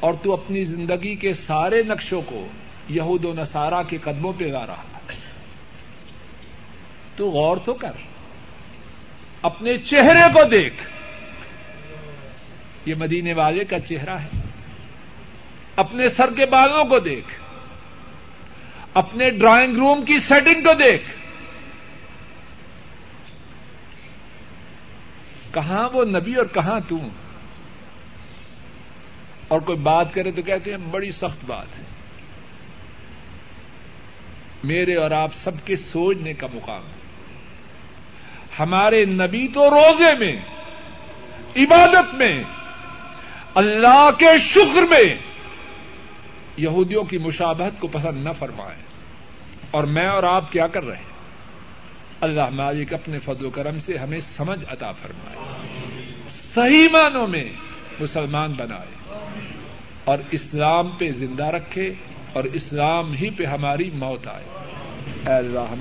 اور تو اپنی زندگی کے سارے نقشوں کو یہود و نصارہ کے قدموں پہ گا رہا ہے۔ تو غور تو کر۔ اپنے چہرے کو دیکھ۔ یہ مدینے والے کا چہرہ ہے۔ اپنے سر کے بالوں کو دیکھ۔ اپنے ڈرائنگ روم کی سیٹنگ کو دیکھ۔ کہاں وہ نبی اور کہاں تم اور کوئی بات کرے تو کہتے ہیں بڑی سخت بات ہے۔ میرے اور آپ سب کے سوچنے کا مقام ہے۔ ہمارے نبی تو روزے میں، عبادت میں، اللہ کے شکر میں یہودیوں کی مشابہت کو پسند نہ فرمائے اور میں اور آپ کیا کر رہے ہیں؟ اللہ مالک اپنے فضل و کرم سے ہمیں سمجھ عطا فرمائے۔ صحیح معنوں میں مسلمان بنائے۔ اور اسلام پہ زندہ رکھے۔ اور اسلام ہی پہ ہماری موت آئے۔ اے اللہ، ہم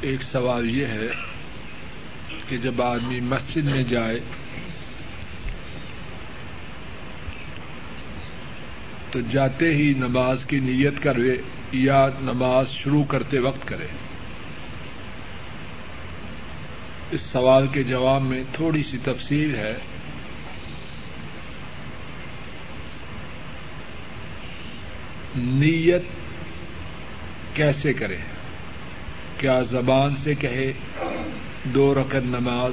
ایک سوال یہ ہے کہ جب آدمی مسجد میں جائے تو جاتے ہی نماز کی نیت کرے یا نماز شروع کرتے وقت کرے؟ اس سوال کے جواب میں تھوڑی سی تفصیل ہے۔ نیت کیسے کرے؟ کیا زبان سے کہے دو رکن نماز،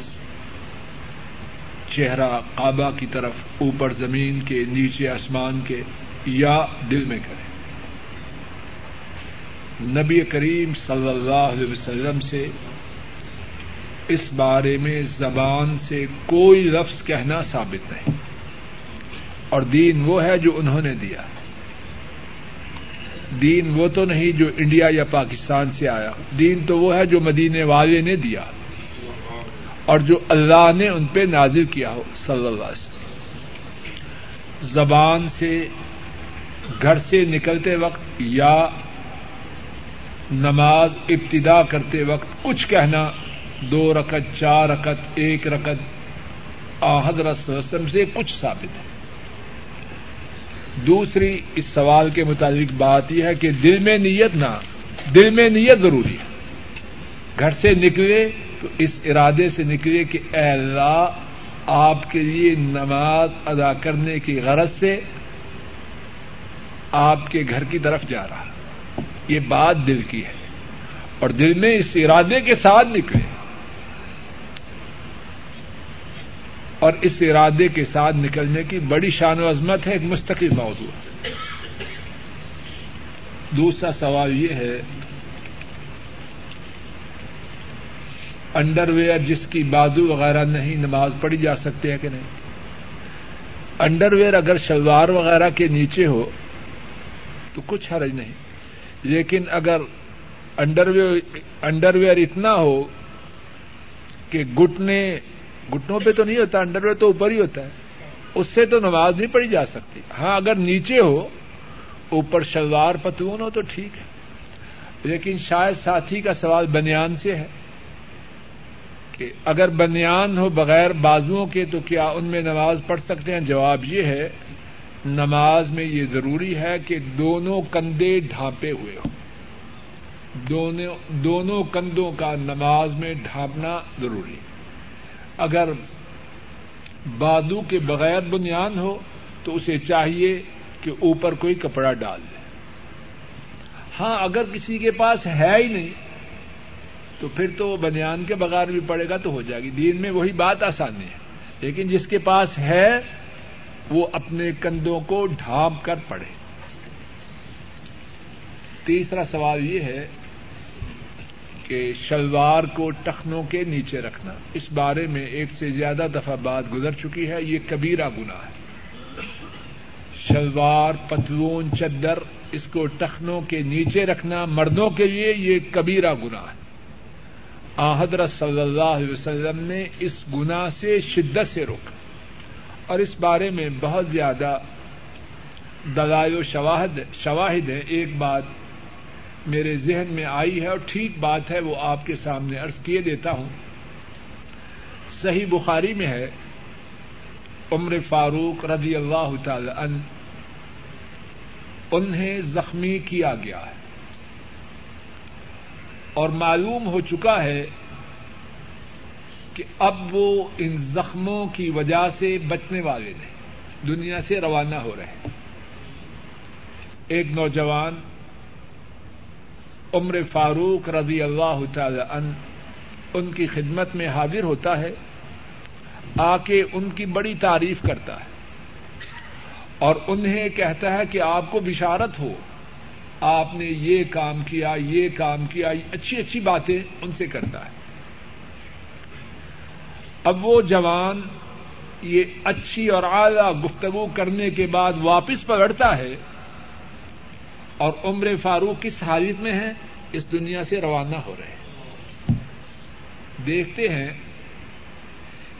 چہرہ کعبہ کی طرف اوپر زمین کے نیچے آسمان کے، یا دل میں کرے؟ نبی کریم صلی اللہ علیہ وسلم سے اس بارے میں زبان سے کوئی لفظ کہنا ثابت نہیں۔ اور دین وہ ہے جو انہوں نے دیا۔ ہے دین وہ تو نہیں جو انڈیا یا پاکستان سے آیا۔ دین تو وہ ہے جو مدینے والے نے دیا۔ اور جو اللہ نے ان پہ نازل کیا ہو، صلی اللہ علیہ وسلم۔ زبان سے گھر سے نکلتے وقت یا نماز ابتدا کرتے وقت کچھ کہنا، دو رکت چار رکت ایک رکت حضرت وسلم سے کچھ ثابت ہے۔ دوسری اس سوال کے متعلق بات یہ ہے کہ دل میں نیت نہ، دل میں نیت ضروری ہے۔ گھر سے نکلے تو اس ارادے سے نکلے کہ اے اللہ، آپ کے لیے نماز ادا کرنے کی غرض سے آپ کے گھر کی طرف جا رہا۔ یہ بات دل کی ہے۔ اور دل میں اس ارادے کے ساتھ نکلے۔ اور اس ارادے کے ساتھ نکلنے کی بڑی شان و عظمت ہے، ایک مستقل موضوع دوسرا سوال یہ ہے انڈر ویئر جس کی بازو وغیرہ نہیں، نماز پڑھی جا سکتی ہے کہ نہیں؟ انڈر ویئر اگر شلوار وغیرہ کے نیچے ہو تو کچھ حرج نہیں۔ لیکن اگر انڈر ویئر انڈر ویئر اتنا ہو کہ گٹنے گٹنوں پہ تو نہیں ہوتا انڈر ویئر تو اوپر ہی ہوتا ہے۔ اس سے تو نماز نہیں پڑھی جا سکتی۔ ہاں اگر نیچے ہو، اوپر شلوار پتون ہو تو ٹھیک ہے۔ لیکن شاید ساتھی کا سوال بنیان سے ہے کہ اگر بنیان ہو بغیر بازوؤں کے تو کیا ان میں نماز پڑھ سکتے ہیں؟ جواب یہ ہے، نماز میں یہ ضروری ہے کہ دونوں کندھے ڈھانپے ہوئے ہوں۔ دونوں کندھوں کا نماز میں ڈھانپنا ضروری ہے۔ اگر بادو کے بغیر بنیاد ہو تو اسے چاہیے کہ اوپر کوئی کپڑا ڈال دے۔ ہاں اگر کسی کے پاس ہے ہی نہیں، تو پھر تو بنیان کے بغیر بھی پڑے گا تو ہو جائے گی۔ دین میں وہی بات آسانی ہے، لیکن جس کے پاس ہے، وہ اپنے کندھوں کو ڈھانپ کر پڑے۔ تیسرا سوال یہ ہے کہ شلوار کو ٹخنوں کے نیچے رکھنا۔ اس بارے میں ایک سے زیادہ دفعہ بات گزر چکی ہے، یہ کبیرہ گنا ہے۔ شلوار، پتلون، چدر، اس کو ٹخنوں کے نیچے رکھنا مردوں کے لیے یہ کبیرہ گنا ہے۔ حضرت صلی اللہ علیہ وسلم نے اس گنا سے شدت سے روکا۔ اور اس بارے میں بہت زیادہ دلائل و شواہد شواہد ہے ایک بات میرے ذہن میں آئی ہے اور ٹھیک بات ہے، وہ آپ کے سامنے عرض کیے دیتا ہوں۔ صحیح بخاری میں ہے، عمر فاروق رضی اللہ تعالی عنہ انہیں زخمی کیا گیا ہے۔ اور معلوم ہو چکا ہے کہ اب وہ ان زخموں کی وجہ سے بچنے والے نہیں، دنیا سے روانہ ہو رہے ہیں۔ ایک نوجوان عمر فاروق رضی اللہ تعالی عنہ ان کی خدمت میں حاضر ہوتا ہے آ کے ان کی بڑی تعریف کرتا ہے اور انہیں کہتا ہے کہ آپ کو بشارت ہو، آپ نے یہ کام کیا، یہ کام کیا، اچھی اچھی باتیں ان سے کرتا ہے۔ اب وہ جوان یہ اچھی اور اعلی گفتگو کرنے کے بعد واپس پکڑتا ہے اور عمر فاروق کس حالت میں ہے اس دنیا سے روانہ ہو رہے ہیں۔ دیکھتے ہیں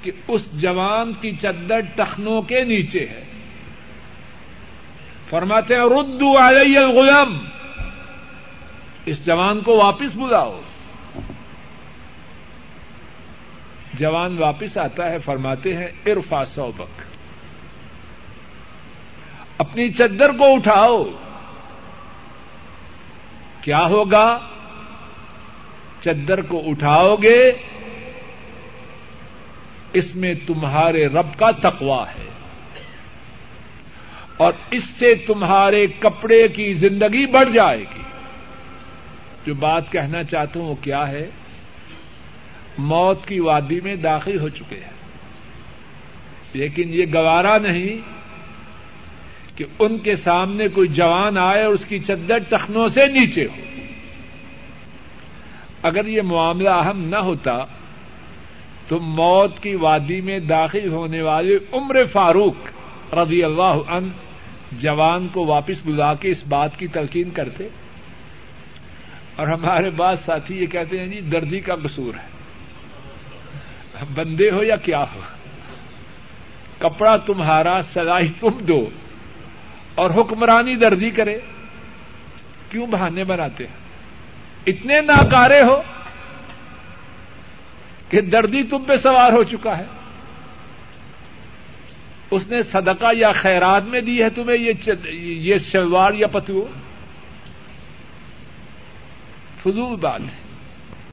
کہ اس جوان کی چدر ٹخنوں کے نیچے ہے۔ فرماتے ہیں ردو علیہ الغلام اس جوان کو واپس بلاؤ۔ جوان واپس آتا ہے، فرماتے ہیں ارفا سوبک اپنی چدر کو اٹھاؤ۔ کیا ہوگا؟ چدر کو اٹھاؤ گے۔ اس میں تمہارے رب کا تقوا ہے۔ اور اس سے تمہارے کپڑے کی زندگی بڑھ جائے گی۔ جو بات کہنا چاہتا ہوں وہ کیا ہے؟ موت کی وادی میں داخل ہو چکے ہیں۔ لیکن یہ گوارا نہیں کہ ان کے سامنے کوئی جوان آئے اور اس کی چدر ٹخنوں سے نیچے ہو۔ اگر یہ معاملہ اہم نہ ہوتا تو موت کی وادی میں داخل ہونے والے عمر فاروق رضی اللہ عنہ جوان کو واپس بلا کے اس بات کی تلقین کرتے۔ اور ہمارے بعض ساتھی یہ کہتے ہیں جی دردی کا قصور ہے۔ بندے ہو یا کیا ہو؟ کپڑا تمہارا سلائی تم دو۔ اور حکمرانی دردی کرے کیوں بہانے بناتے ہیں؟ اتنے ناکارے ہو کہ دردی تم پہ سوار ہو چکا ہے۔ اس نے صدقہ یا خیرات میں دی ہے تمہیں یہ شلوار یا پتو؟ فضول بات ہے۔